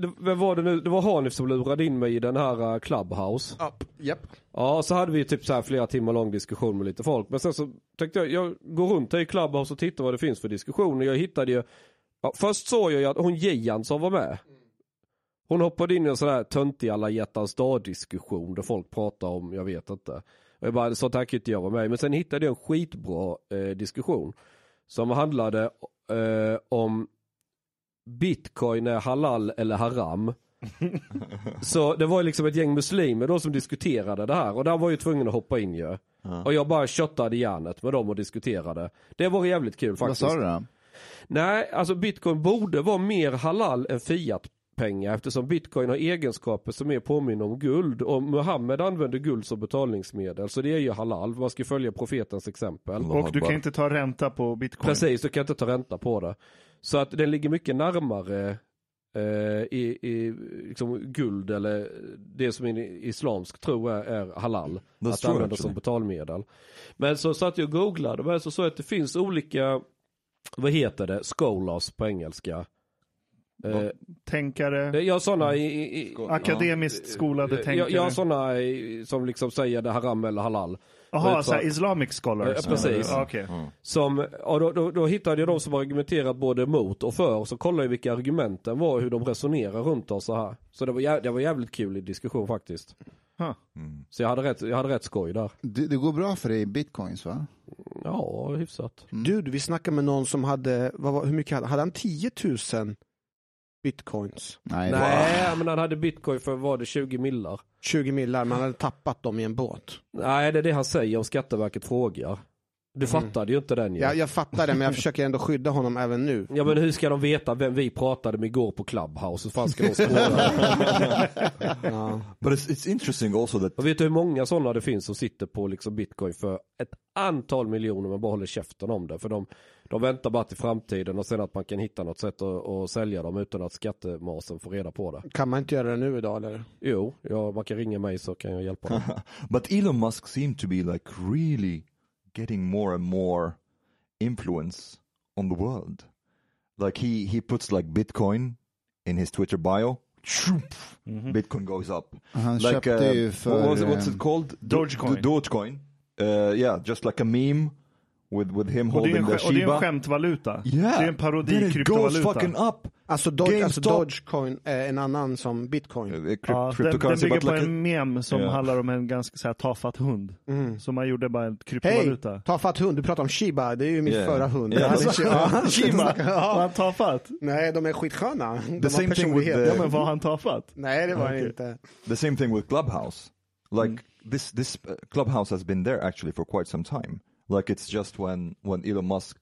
det, vad var det nu, det var Hanif som lurade in mig i den här uh, Clubhouse. Ja, japp. Ja, så hade vi typ så här flera timmar lång diskussion med lite folk. Men sen så tänkte jag, jag går runt här i Clubhouse och tittar vad det finns för diskussioner. Jag hittade ju, ja, först såg jag ju att hon Gian som var med. Hon hoppade in i en sån här töntig alla hjärtans dag diskussion där folk pratar om, jag vet inte. Och jag bara, sånt här kan inte jag vara med. Men sen hittade jag en skitbra eh, diskussion. Som handlade eh, om bitcoin är halal eller haram. Så det var liksom ett gäng muslimer då som diskuterade det här och där var ju tvungen att hoppa in ju. Och jag bara köttade järnet med dem och diskuterade. Det var jävligt kul Vad faktiskt. sa du då? Nej, alltså bitcoin borde vara mer halal än fiatpengar eftersom bitcoin har egenskaper som mer påminner om guld och Muhammed använder guld som betalningsmedel så det är ju halal. Man ska följa profetens exempel. Och du kan inte ta ränta på bitcoin. Precis, du kan inte ta ränta på det. Så att den ligger mycket närmare eh, i, i liksom guld eller det som i islamsk tro är, är halal. That's att använda som betalmedel. Men så satt jag och googlade men så såg jag att det finns olika, vad heter det, scholars på engelska. Eh, Tänkare, jag har sådana i, i, i akademiskt skolade tänkare. jag, jag har sådana som liksom säger det haram eller halal. Jaha, vad- Islamic scholars. Ja, precis. Ja, okej. Som, och då, då, då hittade jag de som argumenterat både mot och för och så kollade jag vilka argumenten var och hur de resonerar runt oss så här. Så det var, jä- det var jävligt kul i diskussion faktiskt. Huh. Så jag hade rätt, jag hade rätt skoj där. Det, det går bra för dig i bitcoins va? Ja, hyfsat. Dude, vi snackade med någon som hade, vad var, hur mycket hade Hade han 10 000 bitcoins? Nej. Nej, men han hade bitcoin för, var det 20 millar? 20 millar, man hade tappat dem i en båt. Nej, det är det han säger om Skatteverket frågar. Du fattade ju inte den ju. Jag, jag fattar det, men jag försöker ändå skydda honom även nu. Ja men hur ska de veta vem vi pratade med igår på Clubhouse? Hur fan ska de spåra? Ja. But it's, it's interesting also that Och vet du hur många sådana det finns som sitter på liksom bitcoin för ett antal miljoner men bara håller käften om det. För de, de väntar bara till framtiden och sen att man kan hitta något sätt att, att sälja dem utan att skattemasen får reda på det. Kan man inte göra det nu idag eller? Jo, ja, man kan ringa mig så kan jag hjälpa dem. But Elon Musk seemed to be like really getting more and more influence on the world. Like he he puts like Bitcoin in his Twitter bio. Mm-hmm. Bitcoin goes up. Han like köpte ju uh, för... what was it, what's it um, called? Dogecoin. Dogecoin. Uh, yeah, just like a meme with with him Och det, är en, the och det är en Shiba. skämtvaluta. Yeah, Det är en parodi goes kryptovaluta. fucking up. Alltså, Doge, alltså. Dogecoin är en annan som bitcoin. Uh, crypt- Ja, den, den bygger på like en mem som Ja. handlar om en ganska så här, tafatt hund. Mm. Så man gjorde bara en Hej! kryptovaluta. Tafatt hund, du pratar om Shiba, det är ju min Yeah. förra hund. Yeah. Jag hade- ja, Shiba, var han tafatt? Nej, de är skitsköna. De har same thing with the- Ja men var han tafatt? Nej, det var det inte. The same thing with Clubhouse. Like Mm. this, this uh, Clubhouse has been there actually for quite some time. Like it's just when when Elon Musk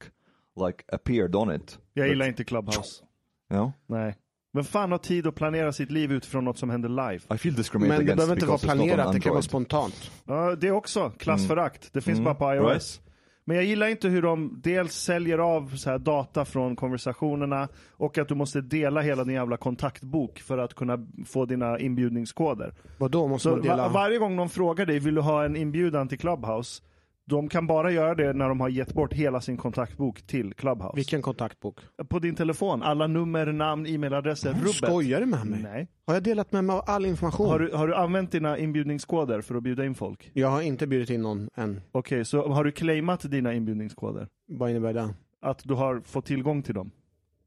like appeared on it. Jag gillar inte Clubhouse. Know, Nej. Men fan har tid att planera sitt liv utifrån något som händer live? I feel discriminated Men det behöver inte vara planerat, det kan vara spontant. Ja, det är också klassförakt. Det finns Mm. bara på iOS. Right. Men jag gillar inte hur de dels säljer av så här data från konversationerna och att du måste dela hela din jävla kontaktbok för att kunna få dina inbjudningskoder. Vad då måste Så man dela? va- varje gång de frågar dig, vill du ha en inbjudan till Clubhouse? De kan bara göra det när de har gett bort hela sin kontaktbok till Clubhouse. Vilken kontaktbok? På din telefon, alla nummer, namn, e-mailadresser, rubbet. Skojar du med mig? Nej. Har jag delat med mig av all information? Har du, har du använt dina inbjudningskoder för att bjuda in folk? Jag har inte bjudit in någon än. Okej, så har du claimat dina inbjudningskoder? Vad innebär det? Att du har fått tillgång till dem?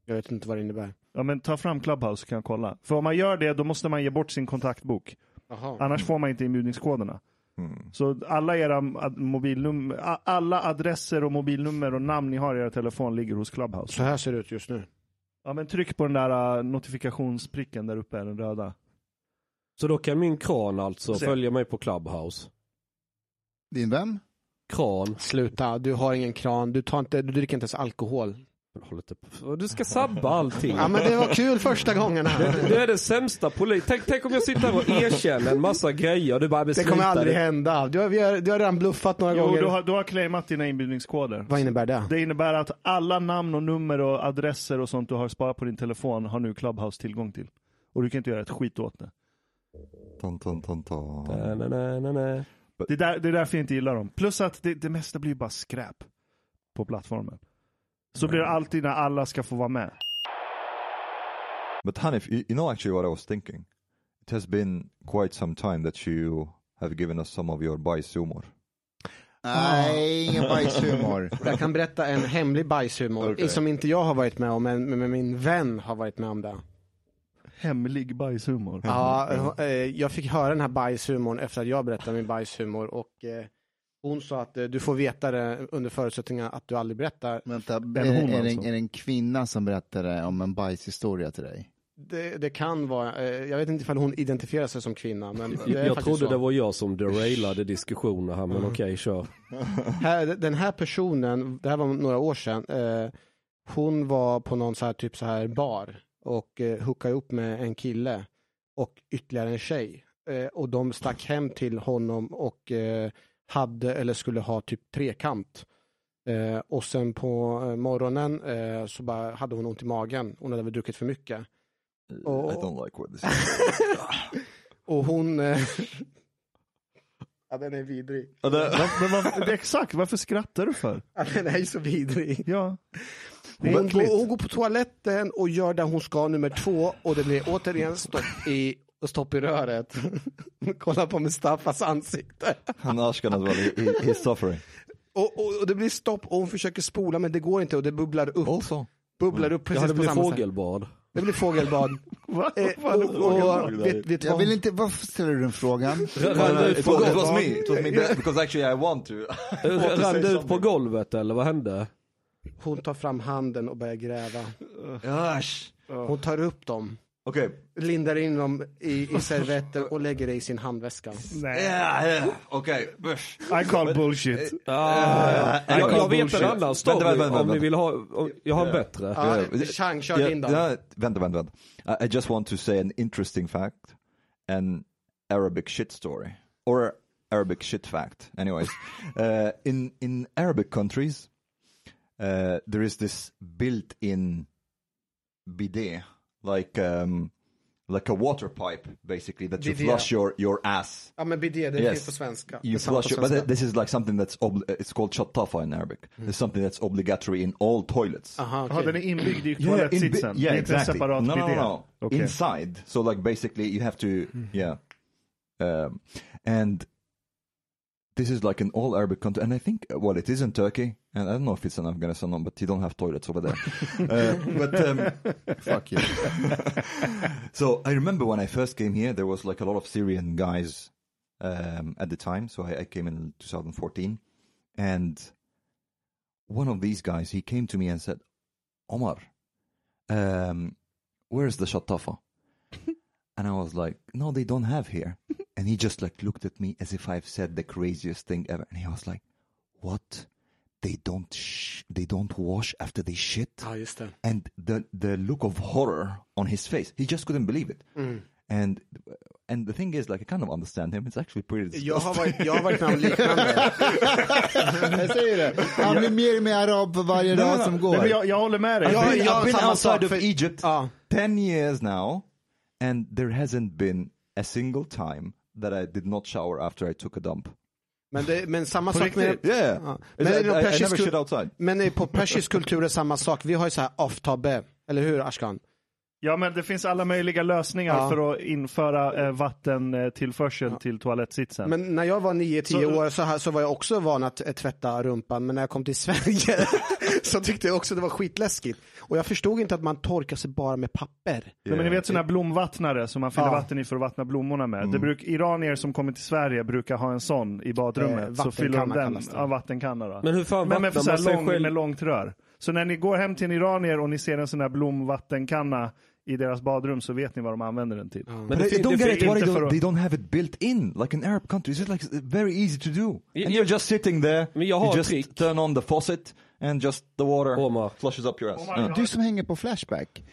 Jag vet inte vad det innebär. Ja men ta fram Clubhouse så kan jag kolla. För om man gör det, då måste man ge bort sin kontaktbok. Jaha. Annars får man inte inbjudningskoderna. Hmm. Så alla era mobilnummer, alla adresser och mobilnummer och namn ni har i era telefon ligger hos Clubhouse. Så här ser det ut just nu. Ja men tryck på den där uh, notifikationspricken där uppe, den röda. Så då kan min kran alltså Se. följa mig på Clubhouse. Din vem? Kran. Sluta, du har ingen kran, du, tar inte, du dricker inte ens alkohol. På. Du ska sabba allting. Ja men det var kul första gångerna. Du är den sämsta polis. Tänk, tänk om jag sitter här och erkänner en massa grejer och du bara Det beslutar. kommer aldrig hända. Du har, har, du har redan bluffat några Jo, gånger. du har, du har claimat dina inbjudningskoder. Vad innebär det? Det innebär att alla namn och nummer och adresser och sånt du har sparat på din telefon har nu Clubhouse tillgång till. Och du kan inte göra ett skit åt det. Dun, dun, dun, dun. Na, na, na, na. Det är, där, det är därför jag inte gillar dem. Plus att det, det mesta blir bara skräp på plattformen. Så blir det alltid när alla ska få vara med. But Hanif, you, you know actually what I was thinking. It has been quite some time that you have given us some of your bajshumor. Nej, ingen bajshumor. Jag kan berätta en hemlig bajshumor Okej. som inte jag har varit med om, men, men min vän har varit med om det. Hemlig bajshumor. Ja, eh, jag fick höra den här bajshumorn efter att jag berättade min bajshumor och eh, Hon sa att eh, du får veta det under förutsättning att du aldrig berättar. Vänta, är, hon är, det, alltså? är det en kvinna som berättade om en bajshistoria till dig? Det, det kan vara, eh, jag vet inte ifall hon identifierar sig som kvinna, men det Jag trodde så. det var jag som derailade diskussionen här, men okej, kör. här, den här personen, det här var några år sedan, eh, hon var på någon så här, typ så här bar och eh, hookade upp med en kille och ytterligare en tjej. Eh, och de stack hem till honom och eh, hade eller skulle ha typ trekant. Eh, och sen på eh, morgonen eh, så bara hade hon ont i magen. Hon hade väl druckit för mycket. Och- I don't like where this is. Och hon... Eh, ja, den är vidrig. Men varför, det är exakt, varför skrattar du för? Ja, den är så vidrig. Ja. Hon, går, hon går på toaletten och gör det hon ska nummer två och det blir återigen stopp i, stopp i röret. Kolla på Mustafas ansikte. Han well, he, he, he's suffering. Och, och, och det blir stopp och hon försöker spola men det går inte och det bubblar upp. Also. Bubblar upp Ja, precis det på blir samma sätt. fågelbad. Det blir fågelbad. Va? Eh, det och, och, vet, vet du Jag vill inte, varför ställer du den frågan? Rann det ut på, was, it was me, it was me because actually I want to. rann det ut på golvet eller vad hände? Hon tar fram handen och börjar gräva. Gosh. Hon tar upp dem, Okay. lindar in dem i, i servetter och lägger det i sin handväska. Nej. Yeah, yeah. Okay. I call bullshit. Ah, I jag, call jag vet bullshit. en annan story Vänta, vänta, vänta, om ni vill ha, om, jag har en bättre. Ja, Yeah. Chang, kör då. yeah, vänta, vänta, vänta. I, I just want to say an interesting fact, an Arabic shit story, or Arabic shit fact. Anyways, uh, in in Arabic countries, uh, there is this built-in bidet, like um, like a water pipe, basically that you Bidet. flush your your ass. Ja men bidet, det Yes. finns på svenska. You samma flush på it, but this is like something that's obli- it's called chatafa in Arabic. It's something that's obligatory in all toilets. Aha, Ja, okej. den är inbyggd i in toalettsitsen. det yeah, är inte en exactly. no, no, no, no. Okej. Inside. So like basically you have to, yeah. Um, and this is like an all Arabic country, and I think well it is in Turkey, and I don't know if it's in Afghanistan, but you don't have toilets over there. uh, but um, Fuck you. so I remember when I first came here, there was like a lot of Syrian guys um, at the time. So I, I came in 2014, and one of these guys he came to me and said, "Omar, um, where's the shatafa?" and I was like, "No, they don't have here." And he just like looked at me as if I've said the craziest thing ever, and he was like, "What?" They don't sh- they don't wash after they shit Ja, just det. and the the look of horror on his face he just couldn't believe it mm. and and the thing is like i kind of understand him it's actually pretty disgusting. Jag har varit, jag har varit med om liknande. Jag säger det. Han blir mer och mer arab för varje No, no, dag no. som går. Nej, men jag, jag håller med dig. Ja, I've been, ja, I've been outside of för- Egypt Ja. 10 years now and there hasn't been a single time that I did not shower after I took a dump. Men, det, men samma På sak med... Yeah. Ja. Men, I, i I never shit outside. men på persisk kultur är samma sak. Vi har ju så här aftabe, eller hur Ashkan? Ja, men det finns alla möjliga lösningar Ja. för att införa eh, vattentillförsel till toalettsitsen. Men när jag var 9-10 Så- år så, här, så var jag också van att eh, tvätta rumpan, men när jag kom till Sverige så tyckte jag också det var skitläskigt. Och jag förstod inte att man torkar sig bara med papper. Nej, men ni vet sådana här blomvattnare som man fyller Ja. vatten i för att vattna blommorna med. Det bruk, iranier som kommer till Sverige brukar ha en sån i badrummet. Eh, så fyller de den, ja, vattenkanna då. Men hur fan men med, vattnar så här man sig lång, själv? med långt rör. Så när ni går hem till en iranier och ni ser en sån här blomvattenkanna i deras badrum så vet ni vad de använder den till. Men But det I don't det get it. Why inte they don't, they don't have it built in like in Arab countries? It's like very easy to do. Ja, And you're just sitting there. Men jag har you just trick. turn on the faucet and just the water Omar. flushes up your ass. Omar, Yeah. Du som hänger på Flashback.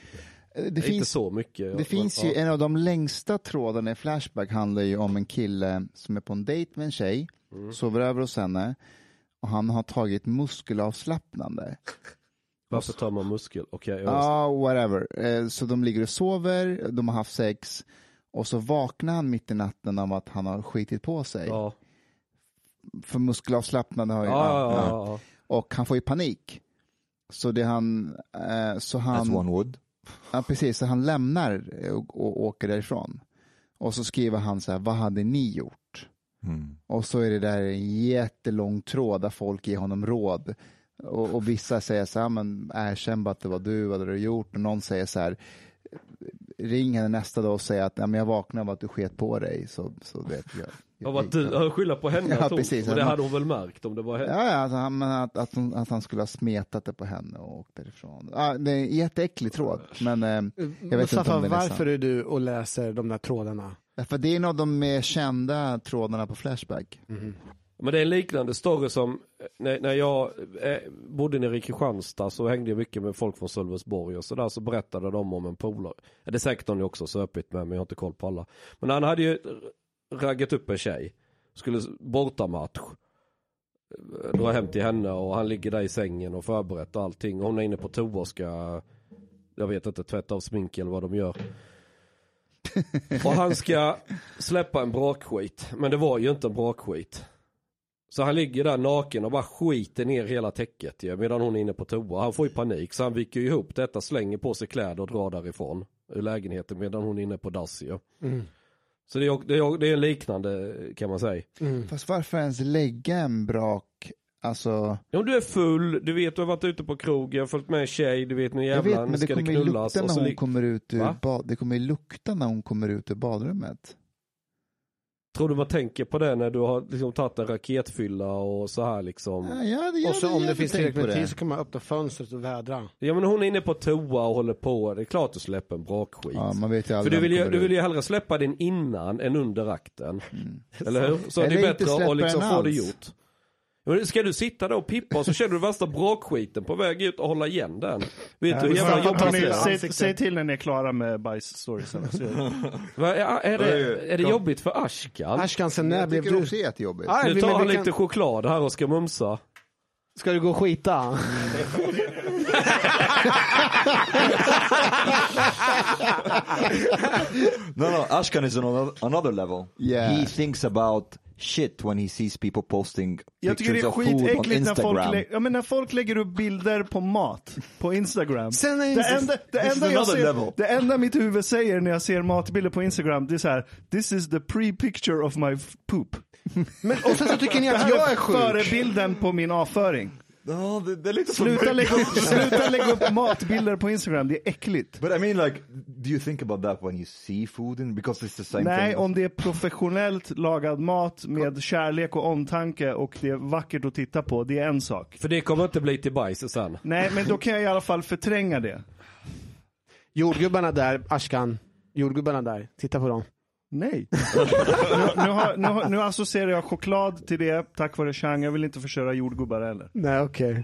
eh, Det Inte finns, så mycket. det men- finns ju en av de längsta trådarna i Flashback handlar ju om en kille som är på en dejt med en tjej, sover över hos henne och han har tagit muskelavslappnande. Varför tar man muskel? Okej, Ja, ja. whatever. Eh, Så de ligger och sover, de har haft sex och så vaknar han mitt i natten av att han har skitit på sig. ja. För muskelavslappnande har ju... Ja, ja, ja. ja, ja. Och han får ju panik. Så det han... Eh, så As han one would. ja, precis, så han lämnar och, och åker därifrån. Och så skriver han så här, vad hade ni gjort? Hmm. Och så är det där en jättelång tråd där folk ger honom råd. Och, och vissa säger så här, men erkänn bara att det var du, vad hade du gjort? Och någon säger så här, ring henne nästa dag och säg att ja, men jag vaknade av att du sket på dig. Så, så vet jag, Av att du, skylla på henne. Ja, precis. och det hade hon väl märkt om det var henne. Ja, ja alltså, han, men att, att, hon, att han skulle ha smetat det på henne och åkt därifrån. Ja, det är en jätteäcklig tråd, men eh, jag vet inte Mustafa, om den är varför är du och läser de där trådarna? För det är en av de mer kända trådarna på Flashback. Men det är en liknande story som eh, när, när jag eh, bodde nere i Kristianstad så hängde jag mycket med folk från Sölvesborg och sådär så berättade de om en polare. Det är säkert någon jag också söpigt med men jag har inte koll på alla. Men han hade ju raggat upp en tjej. Skulle bortamatch. Dra hem till henne och han ligger där i sängen och förberett och allting. Och hon är inne på toa och ska, jag vet inte, tvätta av smink eller vad de gör. Och han ska släppa en brakskit. Men det var ju inte en brakskit. Så han ligger där naken och bara skiter ner hela täcket ju, medan hon är inne på toa. Han får ju panik så han viker ihop detta, slänger på sig kläder och drar därifrån. Ur lägenheten medan hon är inne på dass ju. Så det är, det, är, det är en liknande kan man säga. Fast varför ens lägga en brak, alltså, Ja, Om du är full, du vet du har varit ute på krogen, har följt med en tjej, du vet nu jag jävlar vet nu men det ska det kommer ju knullas. lukta och när så hon kommer ut ur bad, det kommer ju lukta när hon kommer ut ur badrummet. Tror du man tänker på det när du har liksom tagit en raketfylla och så här liksom? Ja, ja, det, Och så om det finns tillräckligt med tid så kan man öppna fönstret och vädra. Ja men hon är inne på toa och håller på, det är klart du släpper en brakskit. Ja, man vet ju För aldrig du när vill, ju, du vill ju hellre släppa den innan än under akten. Eller hur? Så är det Eller inte bättre släppa att liksom få det alls. gjort. Ska du sitta där och pippa och så känner du värsta brakskiten på väg ut och hålla igen den? Vet du hur jävla jobbigt det är? säg, säg till när ni är klara med bajsstoriesen. Är, är, det, är det jobbigt för Ashkan? Ashkan, sen när Jag blev tycker du... också det är jättejobbigt. Nu tar han lite choklad här och ska mumsa. Ska du gå och skita? No, no, Ashkan is on another, another level. Yeah. He thinks about shit when he sees people posting Jag tycker det pictures är of food on skitäckligt när folk, lä- ja, men när folk lägger upp bilder på mat på Instagram. Sen är det, enda, det, enda jag ser, level. det enda mitt huvud säger när jag ser matbilder på Instagram, det är så här: this is the pre-picture of my poop. Men, och sen så tycker ni Det att här jag är sjuk. förebilden på min avföring. No, det, det är lite Sluta lägga, upp, sluta lägga upp matbilder på Instagram, det är äckligt. But I mean like, do you think about that when you see food in, because it's the same Nej, thing? om det är professionellt lagad mat med kärlek och omtanke och det är vackert att titta på, det är en sak. För det kommer inte bli till bajs sen. Nej, men då kan jag i alla fall förtränga det. Jordgubbarna där, Ashkan. Jordgubbarna där, titta på dem. Nej. nu, nu, har, nu, har, nu associerar jag choklad till det tack vare Chang. Jag vill inte förstöra jordgubbar heller. Nej, okej.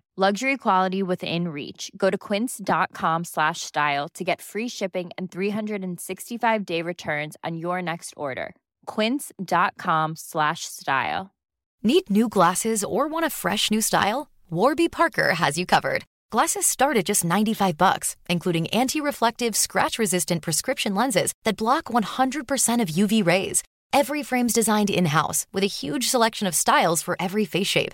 Luxury quality within reach. Go to quince.com slash style to get free shipping and 365 day returns on your next order. Quince.com slash style. Need new glasses or want a fresh new style? Warby Parker has you covered. Glasses start at just 95 bucks, including anti-reflective, scratch-resistant prescription lenses that block 100% of UV rays. Every frame's designed in-house with a huge selection of styles for every face shape.